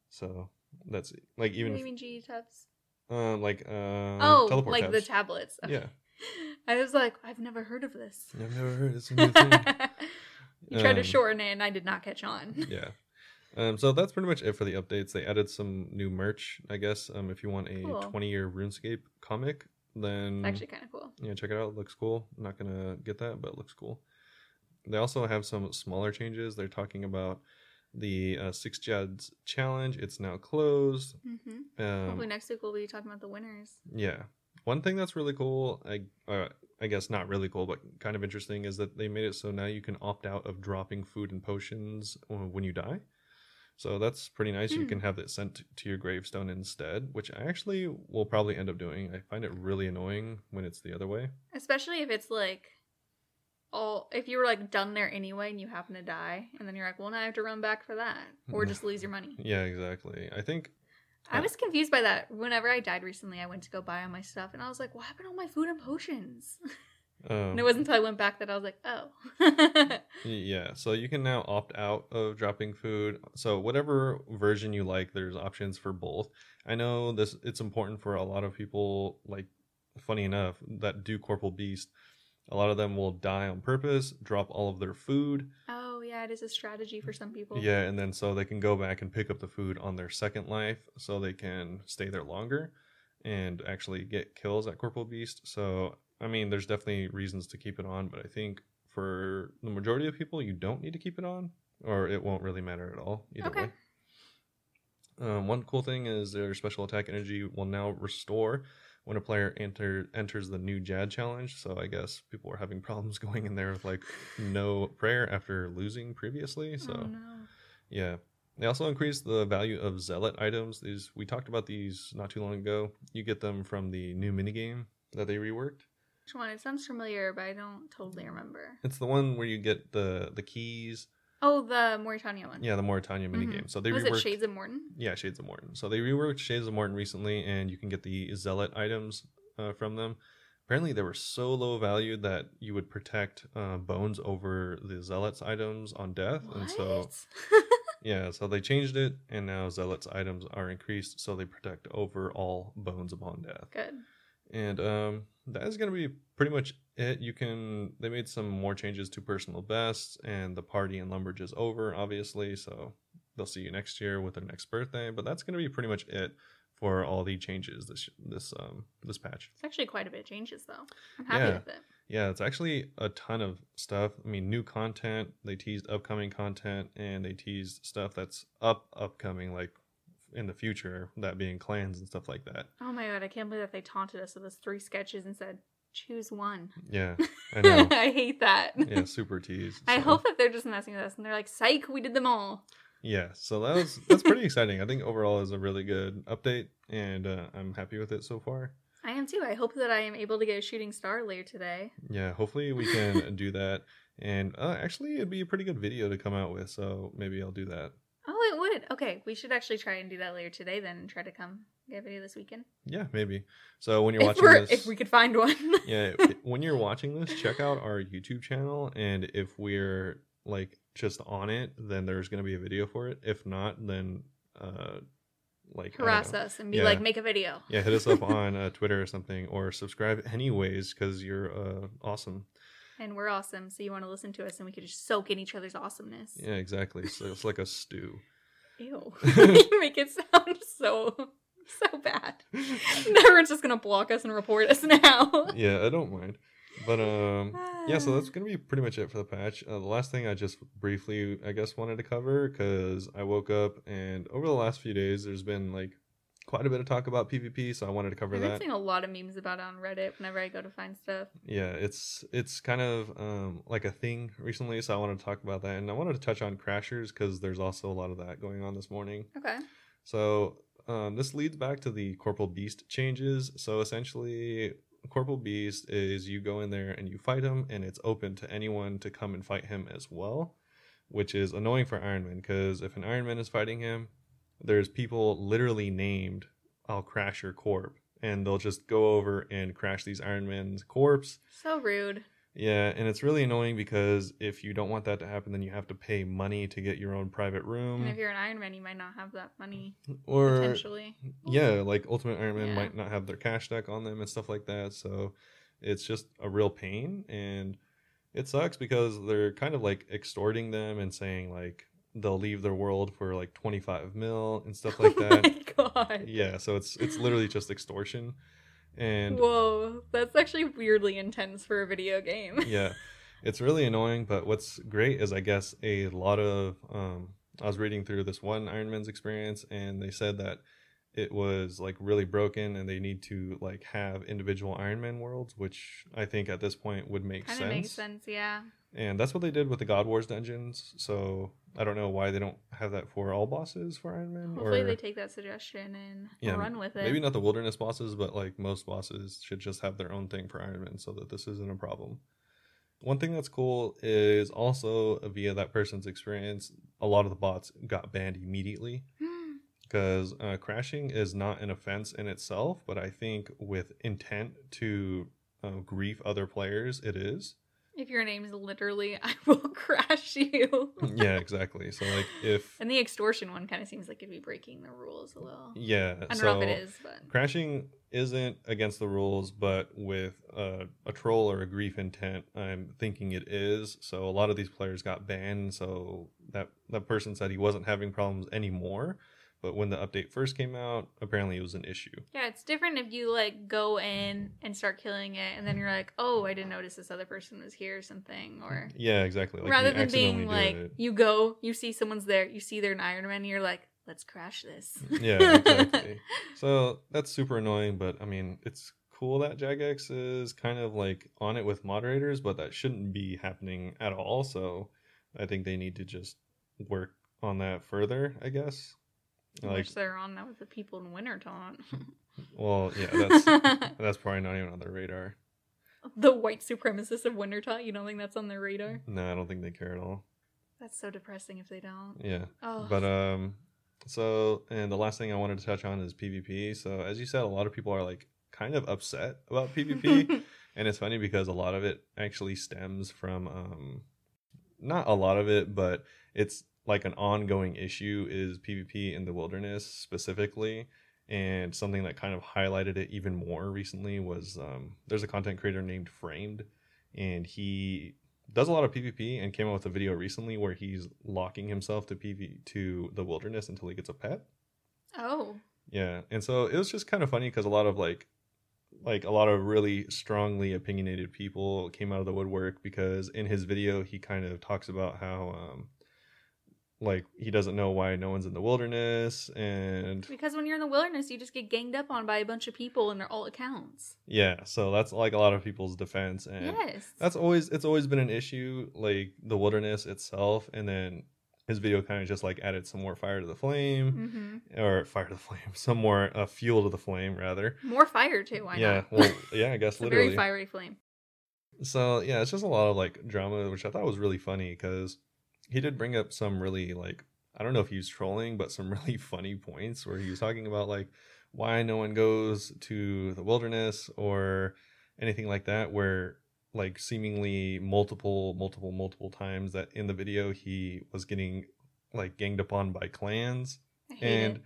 So that's like What do even you mean GE tabs? Uh, like uh, oh, teleport like the tabs. tablets. Yeah, I was like, I've never heard of this. I've never heard it's a new thing. you tried to Um, shorten it, and I did not catch on. yeah. Um, so that's pretty much it for the updates. They added some new merch, I guess. Um, if you want a Cool. 20 year RuneScape comic, then It's actually kind of cool. yeah, check it out. It looks cool. I'm not gonna get that, but it looks cool. They also have some smaller changes. They're talking about the uh, Six Jads challenge. It's now closed. hmm Um, Hopefully next week we'll be talking about the winners. yeah. One thing that's really cool, I uh, I guess not really cool, but kind of interesting, is that they made it so now you can opt out of dropping food and potions when you die. So that's pretty nice. You Hmm. can have it sent to your gravestone instead, which I actually will probably end up doing. I find it really annoying when it's the other way. Especially if it's like all if you were like done there anyway and you happen to die and then you're like, well now I have to run back for that. Or just lose your money. Yeah, exactly. I think I was confused by that. Whenever I died recently, I went to go buy all my stuff and I was like, what happened to all my food and potions? um, and it wasn't until I went back that I was like, oh. Yeah, so you can now opt out of dropping food. So whatever version you like, there's options for both. I know this it's important for a lot of people like funny enough that do corporeal beast. A lot of them will die on purpose, drop all of their food. oh yeah, it is a strategy for some people. Yeah, and then so they can go back and pick up the food on their second life so they can stay there longer and actually get kills at corporeal beast. So I mean, there's definitely reasons to keep it on, but I think for the majority of people, you don't need to keep it on, or it won't really matter at all. Either Okay. way. Um, one cool thing is their special attack energy will now restore when a player enter enters the new Jad challenge. So I guess people were having problems going in there with like no prayer after losing previously. Oh, so Oh no. yeah. They also increased the value of zealot items. These we talked about these not too long ago. You get them from the new minigame that they reworked. Which one? It sounds familiar, but I don't totally remember. It's the one where you get the the keys. Oh, the Morytania one. Yeah, the Morytania minigame. So they was reworked it Shades of Mort'ton? Yeah, Shades of Mort'ton. So they reworked Shades of Mort'ton recently, and you can get the zealot items uh, from them. Apparently, they were so low valued that you would protect uh, bones over the zealots items on death, and so yeah, so they changed it, and now zealots items are increased, so they protect over all bones upon death. Good. And um, that is going to be pretty much it. You can they made some more changes to personal bests, and the party in Lumbridge is over, obviously. So they'll see you next year with their next birthday. But that's going to be pretty much it for all the changes this this um this patch. It's actually quite a bit of changes, though. I'm happy Yeah. with it. Yeah, it's actually a ton of stuff. I mean, new content. They teased upcoming content, and they teased stuff that's up upcoming, like in the future. That being clans and stuff like that. Oh my god, I can't believe that they taunted us with those three sketches and said, choose one. Yeah, I know. I hate that. yeah, super teased. I so. hope that they're just messing with us and they're like, psych, we did them all. Yeah, so that was that's pretty exciting. I think overall is a really good update, and uh, I'm happy with it so far. I am too. I hope that I am able to get a shooting star later today. Yeah, hopefully we can do that. And uh, actually, it'd be a pretty good video to come out with, so maybe I'll do that. Oh, it would. Okay, we should actually try and do that later today then and try to come get a video this weekend. Yeah, maybe. So when you're If, watching this, if we could find one. yeah, when you're watching this, check out our YouTube channel, and if we're like just on it, then there's gonna be a video for it. If not, then uh, like Harass us and be Yeah. like, make a video. yeah hit us up on uh, twitter or something or subscribe anyways because you're uh, awesome And we're awesome, so you want to listen to us and we could just soak in each other's awesomeness. yeah exactly so it's like a stew Ew. you make it sound so so bad. Everyone's just gonna block us and report us now. yeah i don't mind but um yeah so that's gonna be pretty much it for the patch uh, the last thing i just briefly i guess wanted to cover because i woke up and over the last few days there's been like quite a bit of talk about pvp so i wanted to cover I've been that seeing a lot of memes about it on Reddit whenever I go to find stuff. yeah it's it's kind of um like a thing recently so i wanted to talk about that and i wanted to touch on crashers because there's also a lot of that going on this morning Okay. So um, this leads back to the Corporeal Beast changes. So essentially, Corporeal Beast is you go in there and you fight him, and it's open to anyone to come and fight him as well, which is annoying for Iron Man because if an Iron Man is fighting him, there's people literally named "I'll crash your corp," and they'll just go over and crash these Iron Man's corpse. So rude. Yeah, and it's really annoying because if you don't want that to happen, then you have to pay money to get your own private room. And if you're an Iron Man, you might not have that money or potentially. yeah, like Ultimate Iron Man Yeah. might not have their cash deck on them and stuff like that. So it's just a real pain and it sucks because they're kind of like extorting them and saying like they'll leave their world for like 25 mil and stuff like oh that. Oh my god. yeah, so it's it's literally just extortion. And Whoa, that's actually weirdly intense for a video game. yeah, it's really annoying. But what's great is I guess a lot of um, I was reading through this one Iron Man's experience, and they said that it was like really broken, and they need to like have individual Iron Man worlds, which I think at this point would make sense. kind of sense. makes sense, yeah. And that's what they did with the God Wars dungeons. So I don't know why they don't have that for all bosses for Iron Man. Hopefully or they take that suggestion and Yeah, run with it. maybe not the wilderness bosses, but like most bosses should just have their own thing for Iron Man so that this isn't a problem. One thing that's cool is also via that person's experience, a lot of the bots got banned immediately because uh, crashing is not an offense in itself, but I think with intent to uh, grief other players, it is. If your name's literally I will crash you. yeah, exactly. So like if And the extortion one kind of seems like it'd be breaking the rules a little. yeah, I don't so know if it is, but crashing isn't against the rules, but with uh, a troll or a grief intent, I'm thinking it is. So a lot of these players got banned. So that that person said he wasn't having problems anymore. But when the update first came out, apparently it was an issue. yeah, it's different if you like go in and start killing it, and then you're like, oh, I didn't notice this other person was here or something, or Yeah, exactly. Like rather than being like it. you go, you see someone's there, you see they're an Iron Man, and you're like, let's crash this. yeah, exactly. so that's super annoying, but I mean, it's cool that Jagex is kind of like on it with moderators, but that shouldn't be happening at all. So I think they need to just work on that further, I guess. Like, they're on that with the people in Wintertodt. well, yeah, that's that's probably not even on their radar. the white supremacists of Wintertodt. You don't think that's on their radar? No, I don't think they care at all. That's so depressing if they don't. Yeah. Oh, But um so and the last thing I wanted to touch on is PvP. So as you said, a lot of people are like kind of upset about PvP. and it's funny because a lot of it actually stems from um not a lot of it, but it's like an ongoing issue is PvP in the wilderness specifically. And something that kind of highlighted it even more recently was um, there's a content creator named Framed, and he does a lot of PvP and came out with a video recently where he's locking himself to PV to the wilderness until he gets a pet. oh, Yeah, and so it was just kind of funny because a lot of like, like a lot of really strongly opinionated people came out of the woodwork because in his video he kind of talks about how, um, like he doesn't know why no one's in the wilderness, and because when you're in the wilderness, you just get ganged up on by a bunch of people and they're all accounts. yeah, so that's like a lot of people's defense, and yes. that's always it's always been an issue, like the wilderness itself, and then his video kind of just like added some more fire to the flame, hmm or fire to the flame, some more uh, fuel to the flame rather. More fire too. Why yeah, not? well, yeah, I guess literally. very fiery flame. So yeah, it's just a lot of like drama, which I thought was really funny because he did bring up some really like I don't know if he was trolling, but some really funny points where he was talking about like why no one goes to the wilderness or anything like that. Where like seemingly multiple, multiple, multiple times that in the video he was getting like ganged upon by clans and it.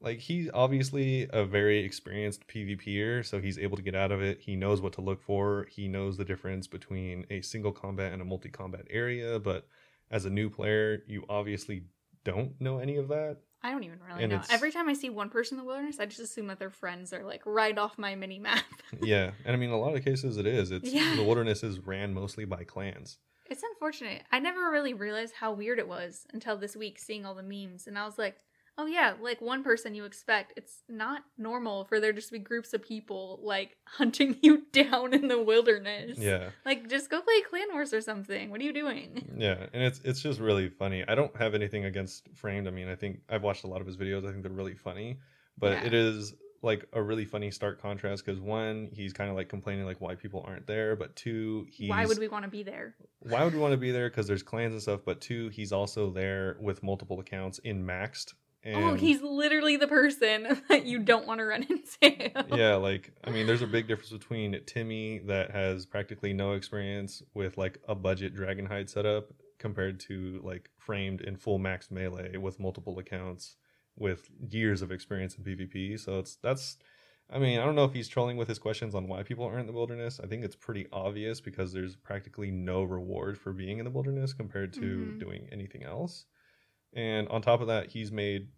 like he's obviously a very experienced PvPer, so he's able to get out of it. He knows what to look for. He knows the difference between a single combat and a multi combat area. But as a new player, you obviously don't know any of that. I don't even really and know. it's- Every time I see one person in the wilderness, I just assume that their friends are like right off my mini map. yeah, and I mean, a lot of cases it is. It's Yeah. the wilderness is ran mostly by clans. It's unfortunate. I never really realized how weird it was until this week seeing all the memes. And I was like, oh, yeah, like one person you expect. It's not normal for there just to be groups of people like hunting you down in the wilderness. Yeah, Like, just go play Clan Wars or something. What are you doing? yeah, and it's it's just really funny. I don't have anything against Framed. I mean, I think I've watched a lot of his videos. I think they're really funny, but Yeah. it is like a really funny stark contrast because one, he's kind of like complaining like why people aren't there, but two, he's Why would we want to be there? why would we want to be there because there's clans and stuff, but two, he's also there with multiple accounts in maxed And oh, he's literally the person that you don't want to run into. yeah, like I mean, there's a big difference between Timmy that has practically no experience with like a budget Dragonhide setup compared to like framed in full max melee with multiple accounts with years of experience in PvP. So it's that's I mean, I don't know if he's trolling with his questions on why people aren't in the wilderness. I think it's pretty obvious because there's practically no reward for being in the wilderness compared to Mhm. doing anything else. And on top of that, he's made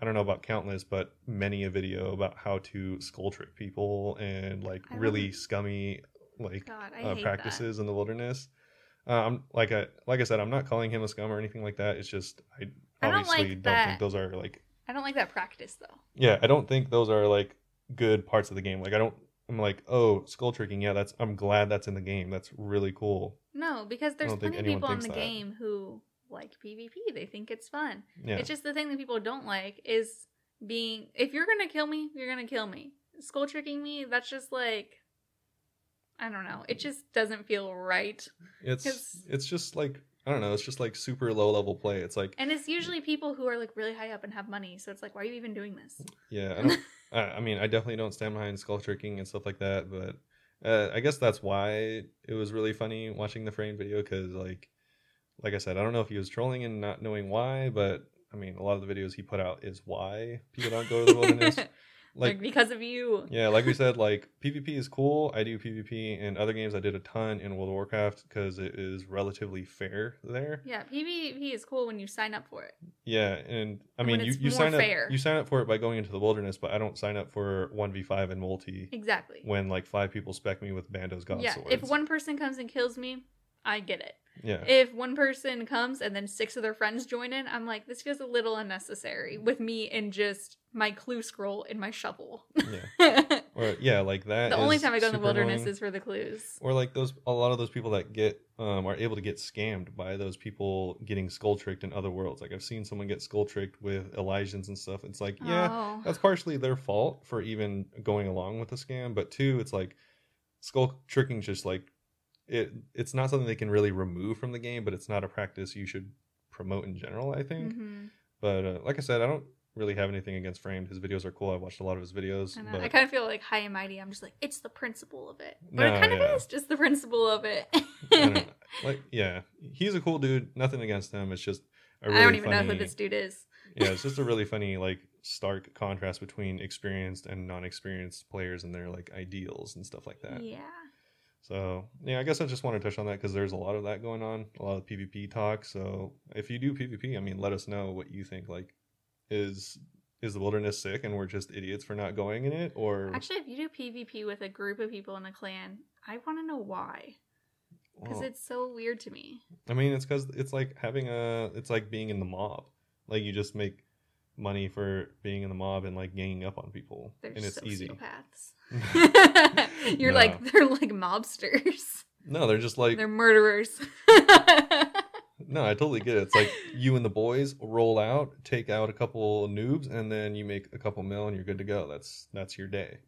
I don't know about countless, but many a video about how to skull trick people and like I really don't- scummy like God, uh, practices in the wilderness. I'm like I like I said, I'm not calling him a scum or anything like that. It's just I I don't obviously like don't that. think those are like. I don't like that practice though. yeah, I don't think those are like good parts of the game. Like I don't I'm like, oh, skull tricking, yeah, that's I'm glad that's in the game. That's really cool. No, because there's plenty of people in the that. game who like PvP. They think it's fun. Yeah. It's just the thing that people don't like is being. If you're gonna kill me, you're gonna kill me. Skull tricking me. That's just like. I don't know. It just doesn't feel right. it's 'cause- it's just like I don't know, it's just like super low level play. It's like And it's usually people who are like really high up and have money. So it's like, why are you even doing this? yeah, I don't I, I mean, I definitely don't stand behind skull tricking and stuff like that, but uh, I guess that's why it was really funny watching the frame video because, like, like I said, I don't know if he was trolling and not knowing why, but I mean, a lot of the videos he put out is why people don't go to the wilderness. like, like, because of you. yeah, like we said, like PvP is cool. I do PvP in other games. I did a ton in World of Warcraft because it is relatively fair there. Yeah, PvP is cool when you sign up for it. Yeah, and I And mean, you, you sign fair. up you sign up for it by going into the wilderness, but I don't sign up for one v five and multi Exactly. when like five people spec me with Bandos God yeah, swords. if one person comes and kills me, I get it. yeah, If one person comes and then six of their friends join in, I'm like, this feels a little unnecessary with me and just my clue scroll and my shovel. yeah, or yeah, like that. The only time I go in the wilderness annoying. is for the clues. or like those a lot of those people that get um are able to get scammed by those people getting skull tricked in other worlds. Like I've seen someone get skull tricked with Elysians and stuff. It's like yeah, Oh. that's partially their fault for even going along with the scam, but two, it's like skull tricking just like it it's not something they can really remove from the game, but it's not a practice you should promote in general, I think. Mhm. But uh, like I said, I don't really have anything against Framed. His videos are cool. I've watched a lot of his videos. I, but I kind of feel like high and mighty. I'm just like, it's the principle of it. But No, it kind yeah. of is just the principle of it. I don't know. like yeah, he's a cool dude. Nothing against him. It's just a really I don't even funny, know who this dude is. yeah, it's just a really funny like stark contrast between experienced and non-experienced players and their like ideals and stuff like that. Yeah. So yeah, I guess I just want to touch on that because there's a lot of that going on, a lot of PvP talk. So if you do PvP, I mean, let us know what you think. Like, is is the wilderness sick and we're just idiots for not going in it, or Actually, if you do PvP with a group of people in a clan, I want to know why. Because well, it's so weird to me. I mean, it's because it's like having a, it's like being in the mob. Like you just make money for being in the mob and like ganging up on people, They're and it's easy. You're No. like they're like mobsters. no, they're just like they're murderers. No, I totally get it. It's like you and the boys roll out, take out a couple noobs, and then you make a couple mil, and you're good to go. That's that's your day.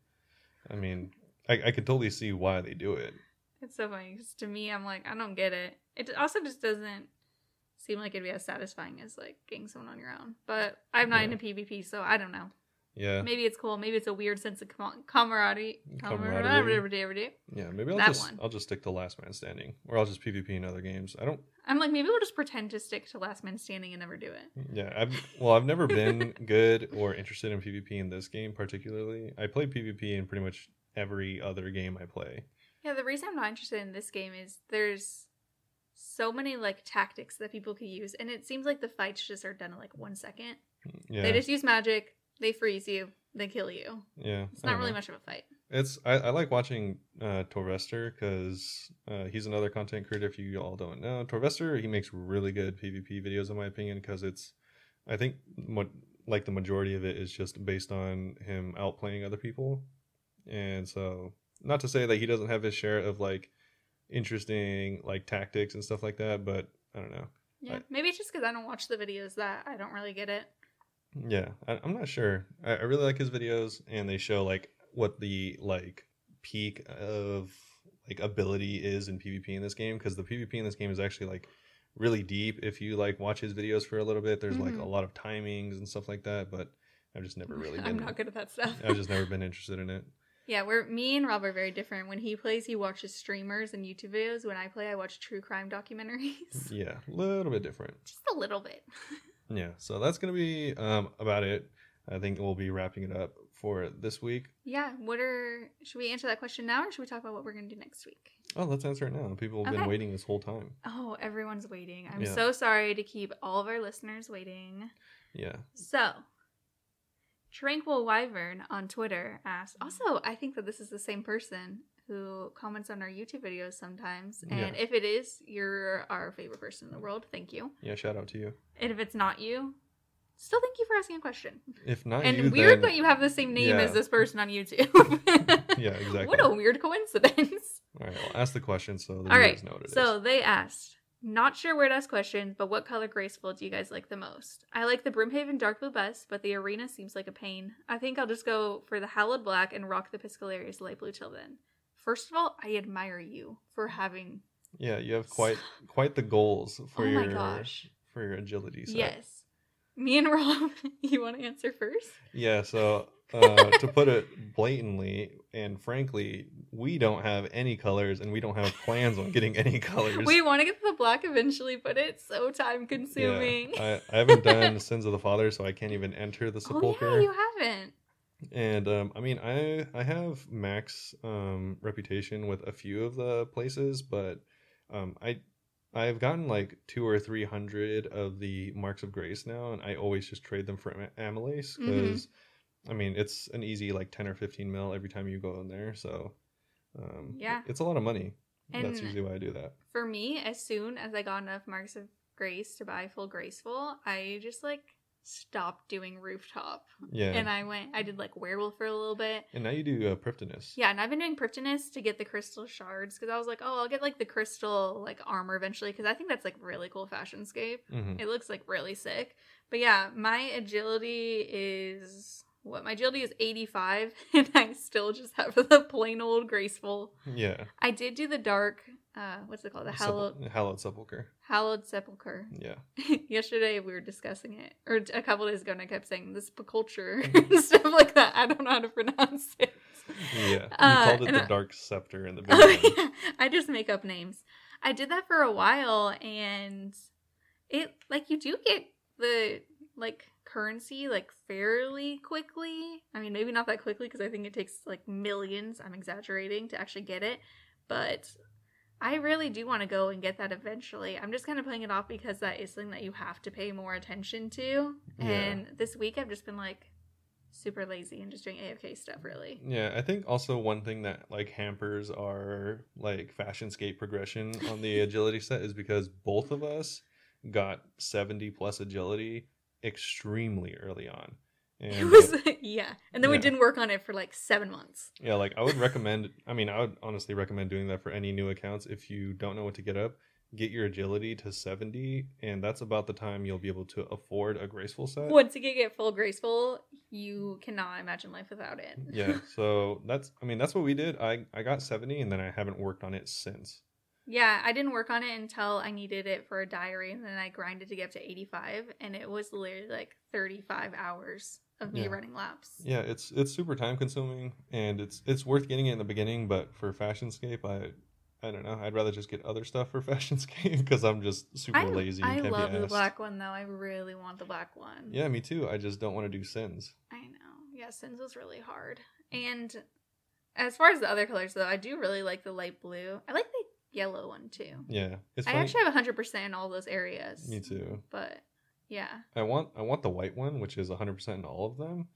I mean, I, I could totally see why they do it. it's so funny 'cause to me, I'm like, I don't get it. It also just doesn't seem like it'd be as satisfying as like getting someone on your own. But I'm not Yeah. into PvP, so I don't know. Yeah, Maybe it's cool. Maybe it's a weird sense of com- camaraderie. Camaraderie. Camaraderie. yeah. Maybe I'll That just one. I'll just stick to last man standing, or I'll just PvP in other games. I don't. I'm like, maybe we'll just pretend to stick to last man standing and never do it. Yeah, I've well, I've never been good or interested in PvP in this game particularly. I play PvP in pretty much every other game I play. Yeah, the reason I'm not interested in this game is there's so many like tactics that people could use, and it seems like the fights just are done in like one second. Yeah, They just use magic, they freeze you, they kill you. yeah. It's not really know. much of a fight. It's I, I like watching uh, Torvesta because uh, he's another content creator. If you all don't know, Torvesta he makes really good PvP videos in my opinion because it's I think what like the majority of it is just based on him outplaying other people, and so not to say that he doesn't have his share of like interesting like tactics and stuff like that, but I don't know. Yeah, I- maybe it's just because I don't watch the videos that I don't really get it. Yeah, I, I'm not sure. I, I really like his videos, and they show like what the like peak of like ability is in PvP in this game because the PvP in this game is actually like really deep if you like watch his videos for a little bit. There's like Mhm. a lot of timings and stuff like that, but I've just never really been. I'm not good at that stuff. I've just never been interested in it. Yeah, we're me and Rob are very different. When he plays, he watches streamers and YouTube videos. When I play, I watch true crime documentaries. Yeah, a little bit different. Just a little bit. Yeah, so that's gonna be um, about it. I think we'll be wrapping it up for this week. Yeah, what are should we answer that question now or should we talk about what we're gonna do next week? Oh, let's answer it now. People have been waiting this whole time. Oh, everyone's waiting. I'm Yeah. so sorry to keep all of our listeners waiting. Yeah, So, Tranquil Wyvern on Twitter asked. Mm. Also, I think that this is the same person who comments on our YouTube videos sometimes. And Yeah. if it is, you're our favorite person in the world. Thank you. yeah. Shout out to you. And if it's not you, still thank you for asking a question. If not and you, weird then that you have the same name Yeah. as this person on YouTube. yeah, exactly. What a weird coincidence. All right, I'll ask the question so the All viewers right. know what it is. So they asked, not sure where to ask questions, but what color graceful do you guys like the most? I like the Brimhaven dark blue best, but the arena seems like a pain. I think I'll just go for the hallowed black and rock the Piscarilius light blue till then. First of all, I admire you for having yeah, you have quite quite the goals for Oh your gosh. for your agility set. yes. Me and Rob, you want to answer first? Yeah, so uh, to put it blatantly and frankly, we don't have any colors and we don't have plans on getting any colors. We want to get the black eventually, but it's so time Yeah, consuming. I, I haven't done Sins of the Father, so I can't even enter the sepulcher. oh yeah, you haven't. And um, I mean, I I have max um, reputation with a few of the places, but um, I I've gotten like two or three hundred of the marks of grace now, and I always just trade them for Am- amylase because I mean it's an easy like ten or fifteen mil every time you go in there, so um, Yeah. it's a lot of money. That's usually why I do that. For me, as soon as I got enough marks of grace to buy full graceful, I just like stopped doing rooftop. Yeah, And I went I did like werewolf for a little bit. and now you do uh, Prifddinas. Yeah, and I've been doing Prifddinas to get the crystal shards because I was like, oh, I'll get like the crystal like armor eventually because I think that's like really cool fashion scape. hmm It looks like really sick. But yeah, my agility is what? My agility is 85 and I still just have the plain old graceful. Yeah, I did do the dark uh what's it called? The hallowed Sepul- hallowed sepulcher. hallowed sepulcher. Yeah, Yesterday we were discussing it, or a couple days ago, and I kept saying this culture and stuff like that. I don't know how to pronounce it. yeah. You Uh, called it the I- dark scepter in the beginning. Oh, yeah. I just make up names. I did that for a while, and it like you do get the like currency like fairly quickly. I mean, maybe not that quickly because I think it takes like millions. I'm exaggerating to actually get it, but I really do want to go and get that eventually. I'm just kind of putting it off because that is something that you have to pay more attention to. Yeah. And this week I've just been like super lazy and just doing AFK stuff. Really. Yeah, I think also one thing that like hampers our like fashion scape progression on the agility set is because both of us got 70 plus agility extremely early on. And It was yeah, and then we didn't work on it for like seven months. yeah, like I would recommend I mean, I would honestly recommend doing that for any new accounts if you don't know what to get up, get your agility to 70 and that's about the time you'll be able to afford a graceful set. Once you get full graceful, you cannot imagine life without it. Yeah, so that's I mean, that's what we did. I I got 70 and then I haven't worked on it since. Yeah, I didn't work on it until I needed it for a diary, and then I grinded to get up to 85, and it was literally like 35 hours of me Yeah. running laps. Yeah, it's it's super time consuming and it's it's worth getting it in the beginning, but for Fashionscape, I I don't know. I'd rather just get other stuff for Fashionscape because I'm just super I, lazy. And I can't love be the black one though. I really want the black one. Yeah, me too. I just don't want to do sins. I know. Yeah, Sins was really hard. And as far as the other colors though, I do really like the light blue. I like the yellow one too. Yeah, it's I actually have 100% in all those areas. me too. But yeah. I want I want the white one, which is 100 percent in all of them,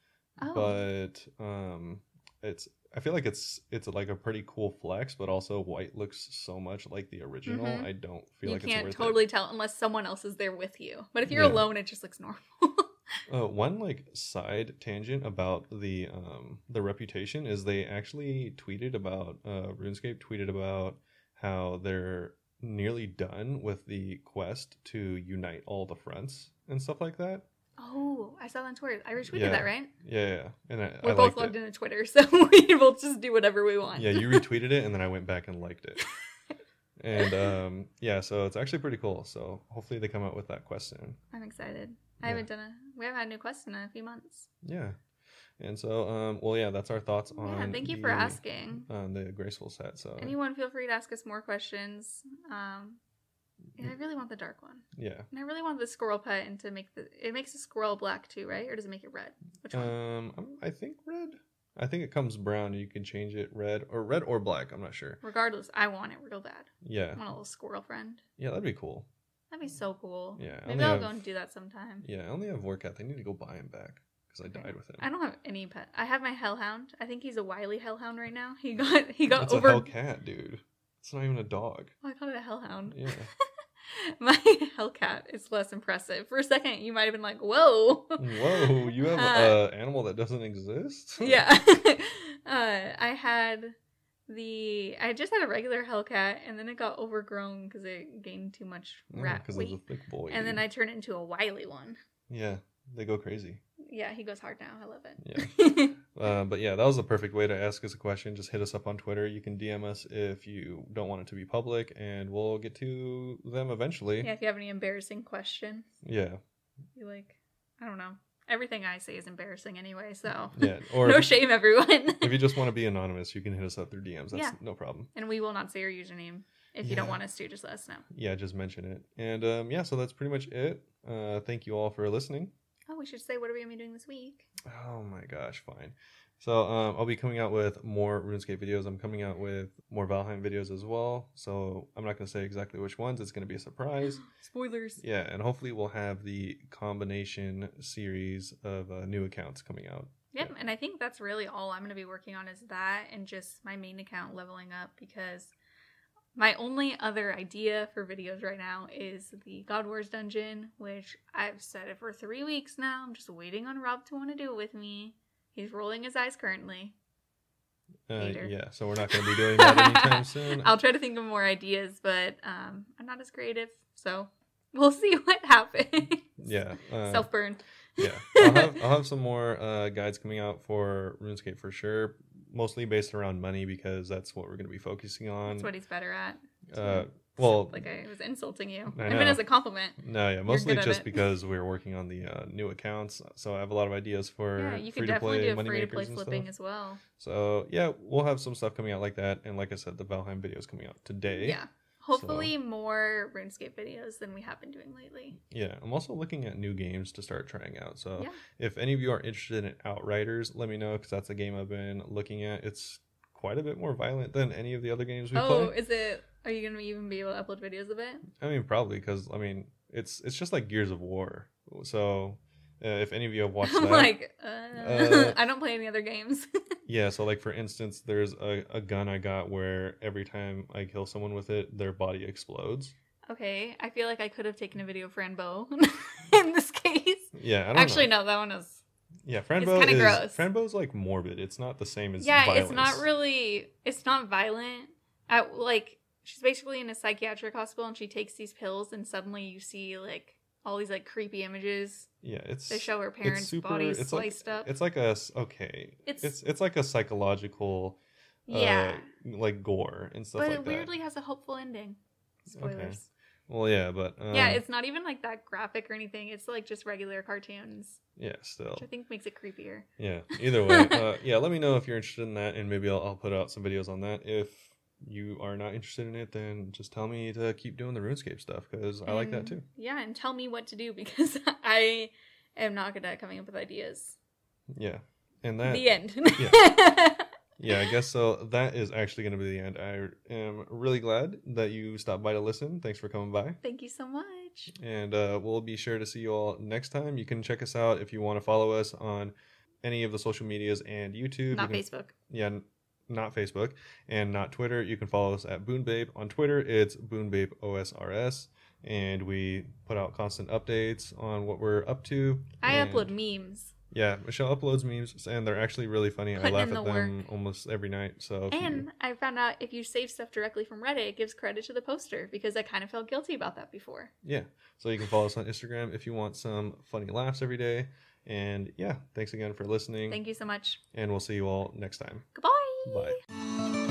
Oh. but um, it's I feel like it's it's like a pretty cool flex, but also white looks so much like the original. Mhm. I don't feel you like it's can't worth it. totally tell unless someone else is there with you. But if you're Yeah. alone, it just looks normal. Uh, one like side tangent about the um the reputation is they actually tweeted about uh RuneScape tweeted about how they're nearly done with the quest to unite all the fronts and stuff like that. oh, I saw that on Twitter. I retweeted Yeah. that, right? Yeah, yeah. and I, We're I both logged it. into Twitter, so we both just do whatever we want. Yeah, you retweeted it and then I went back and liked it. and um, yeah, so it's actually pretty cool. So hopefully they come out with that quest soon. I'm excited. I Yeah. haven't done a. We haven't had a new quest in a few months. Yeah, and so um, well, yeah, that's our thoughts on. Yeah, thank you for asking. on the graceful set. So Anyone, feel free to ask us more questions. Um, yeah, I really want the dark one, yeah, and I really want the squirrel pet, and to make the it makes the squirrel black too, right? Or does it make it red? Which one? um, I think red. I think it comes brown. And you can change it red or red or black. I'm not sure. Regardless, I want it real bad. Yeah, I want a little squirrel friend. yeah, that'd be cool. That'd be so cool. Yeah, I maybe I'll have- go and do that sometime. Yeah, I only have Warcat. They need to go buy him back because I died with him. I don't have any pet. I have my hellhound. I think he's a wily hellhound right now. He got he got It's over. a Hellcat, dude. It's not even a dog. Oh, I called it a hellhound. Yeah. My hellcat is less impressive. For a second, you might have been like, "Whoa." Whoa, you have Uh, a animal that doesn't exist? yeah. uh, I had the I just had a regular hellcat, and then it got overgrown because it gained too much rat because weight. it's a thick boy. And then I turned it into a wily one. Yeah, they go crazy. Yeah, he goes hard now. I love it. Yeah. Uh, but yeah, that was the perfect way to ask us a question. Just hit us up on Twitter. You can DM us if you don't want it to be public, and we'll get to them eventually. yeah, if you have any embarrassing questions, Yeah. you like, I don't know. Everything I say is embarrassing anyway, so Yeah. Or no shame, everyone. if you just want to be anonymous, you can hit us up through DMs. That's Yeah. no problem. and we will not say your username. If you don't want us to, just let us know. Yeah, just mention it. And um, yeah, so that's pretty much it. Uh, thank you all for listening. Oh, we should say what are we gonna be doing this week? Oh my gosh, fine. So um, I'll be coming out with more RuneScape videos. I'm coming out with more Valheim videos as well. So I'm not going to say exactly which ones. It's going to be a surprise. Spoilers. Yeah, and hopefully we'll have the combination series of uh, new accounts coming out. Yep, and I think that's really all I'm going to be working on is that and just my main account leveling up because my only other idea for videos right now is the God Wars dungeon, which I've said it for three weeks now. I'm just waiting on Rob to want to do it with me. He's rolling his eyes currently. Uh, yeah, so we're not going to be doing that anytime soon. I'll try to think of more ideas, but um, I'm not as creative, so we'll see what happens. Yeah. Uh, Self burn. yeah, I'll have, I'll have some more uh, guides coming out for RuneScape for sure. Mostly based around money because that's what we're going to be focusing on. That's what he's better at. uh, well, like I was insulting you. I I, meant as a compliment. no, yeah, mostly just because we're working on the uh, new accounts. So I have a lot of ideas for Yeah, you can free to definitely play do money free to play flipping as well. So yeah, we'll have some stuff coming out like that. And like I said, the Valheim video is coming out today. Yeah. Hopefully more RuneScape videos than we have been doing lately. Yeah, I'm also looking at new games to start trying out. So Yeah. if any of you are interested in Outriders, let me know because that's a game I've been looking at. It's quite a bit more violent than any of the other games we Oh, play. is it? Are you gonna even be able to upload videos of it? I mean, probably because I mean, it's it's just like Gears of War. So uh, if any of you have watched I'm that, like, uh, Uh, I don't play any other games. yeah. So like for instance, there's a, a gun I got where every time I kill someone with it, their body explodes. okay, I feel like I could have taken a video of Fran Bow in this case. Yeah, I don't Actually, know. no, that one is. Yeah, Fran Bow is gross. Fran Bow's like morbid. It's not the same as yeah, violence. it's not really. It's not violent. At like, she's basically in a psychiatric hospital and she takes these pills, and suddenly you see like all these like creepy images. Yeah, it's They show her parents' super. bodies it's sliced like, up. It's like a okay. It's- It's it's like a psychological. yeah, Uh, like gore and stuff but like it that. weirdly has a hopeful ending. Spoilers. Well, yeah, but um, yeah, it's not even like that graphic or anything. It's like just regular cartoons, yeah, still, which I think makes it creepier. yeah. Either way, uh, yeah. Let me know if you're interested in that, and maybe I'll, I'll put out some videos on that. If you are not interested in it, then just tell me to keep doing the RuneScape stuff because I like that too. Yeah, and tell me what to do because I am not good at coming up with ideas. Yeah, and that the end. Yeah, yeah, I guess so. That is actually going to be the end. I am really glad that you stopped by to listen. Thanks for coming by. Thank you so much. And uh, we'll be sure to see you all next time. You can check us out if you want to follow us on any of the social medias and YouTube. Not can- Facebook. Yeah, not Facebook and not Twitter. You can follow us at BoonBabe. On Twitter, it's BoonBabe OSRS. And we put out constant updates on what we're up to. I And- upload memes. Yeah, Michelle uploads memes, and they're actually really funny. I laugh in at the them almost every night. So if you- And I found out if you save stuff directly from Reddit, it gives credit to the poster because I kind of felt guilty about that before. Yeah. So you can follow us on Instagram if you want some funny laughs every day. And yeah, thanks again for listening. Thank you so much. And we'll see you all next time. Goodbye. Bye.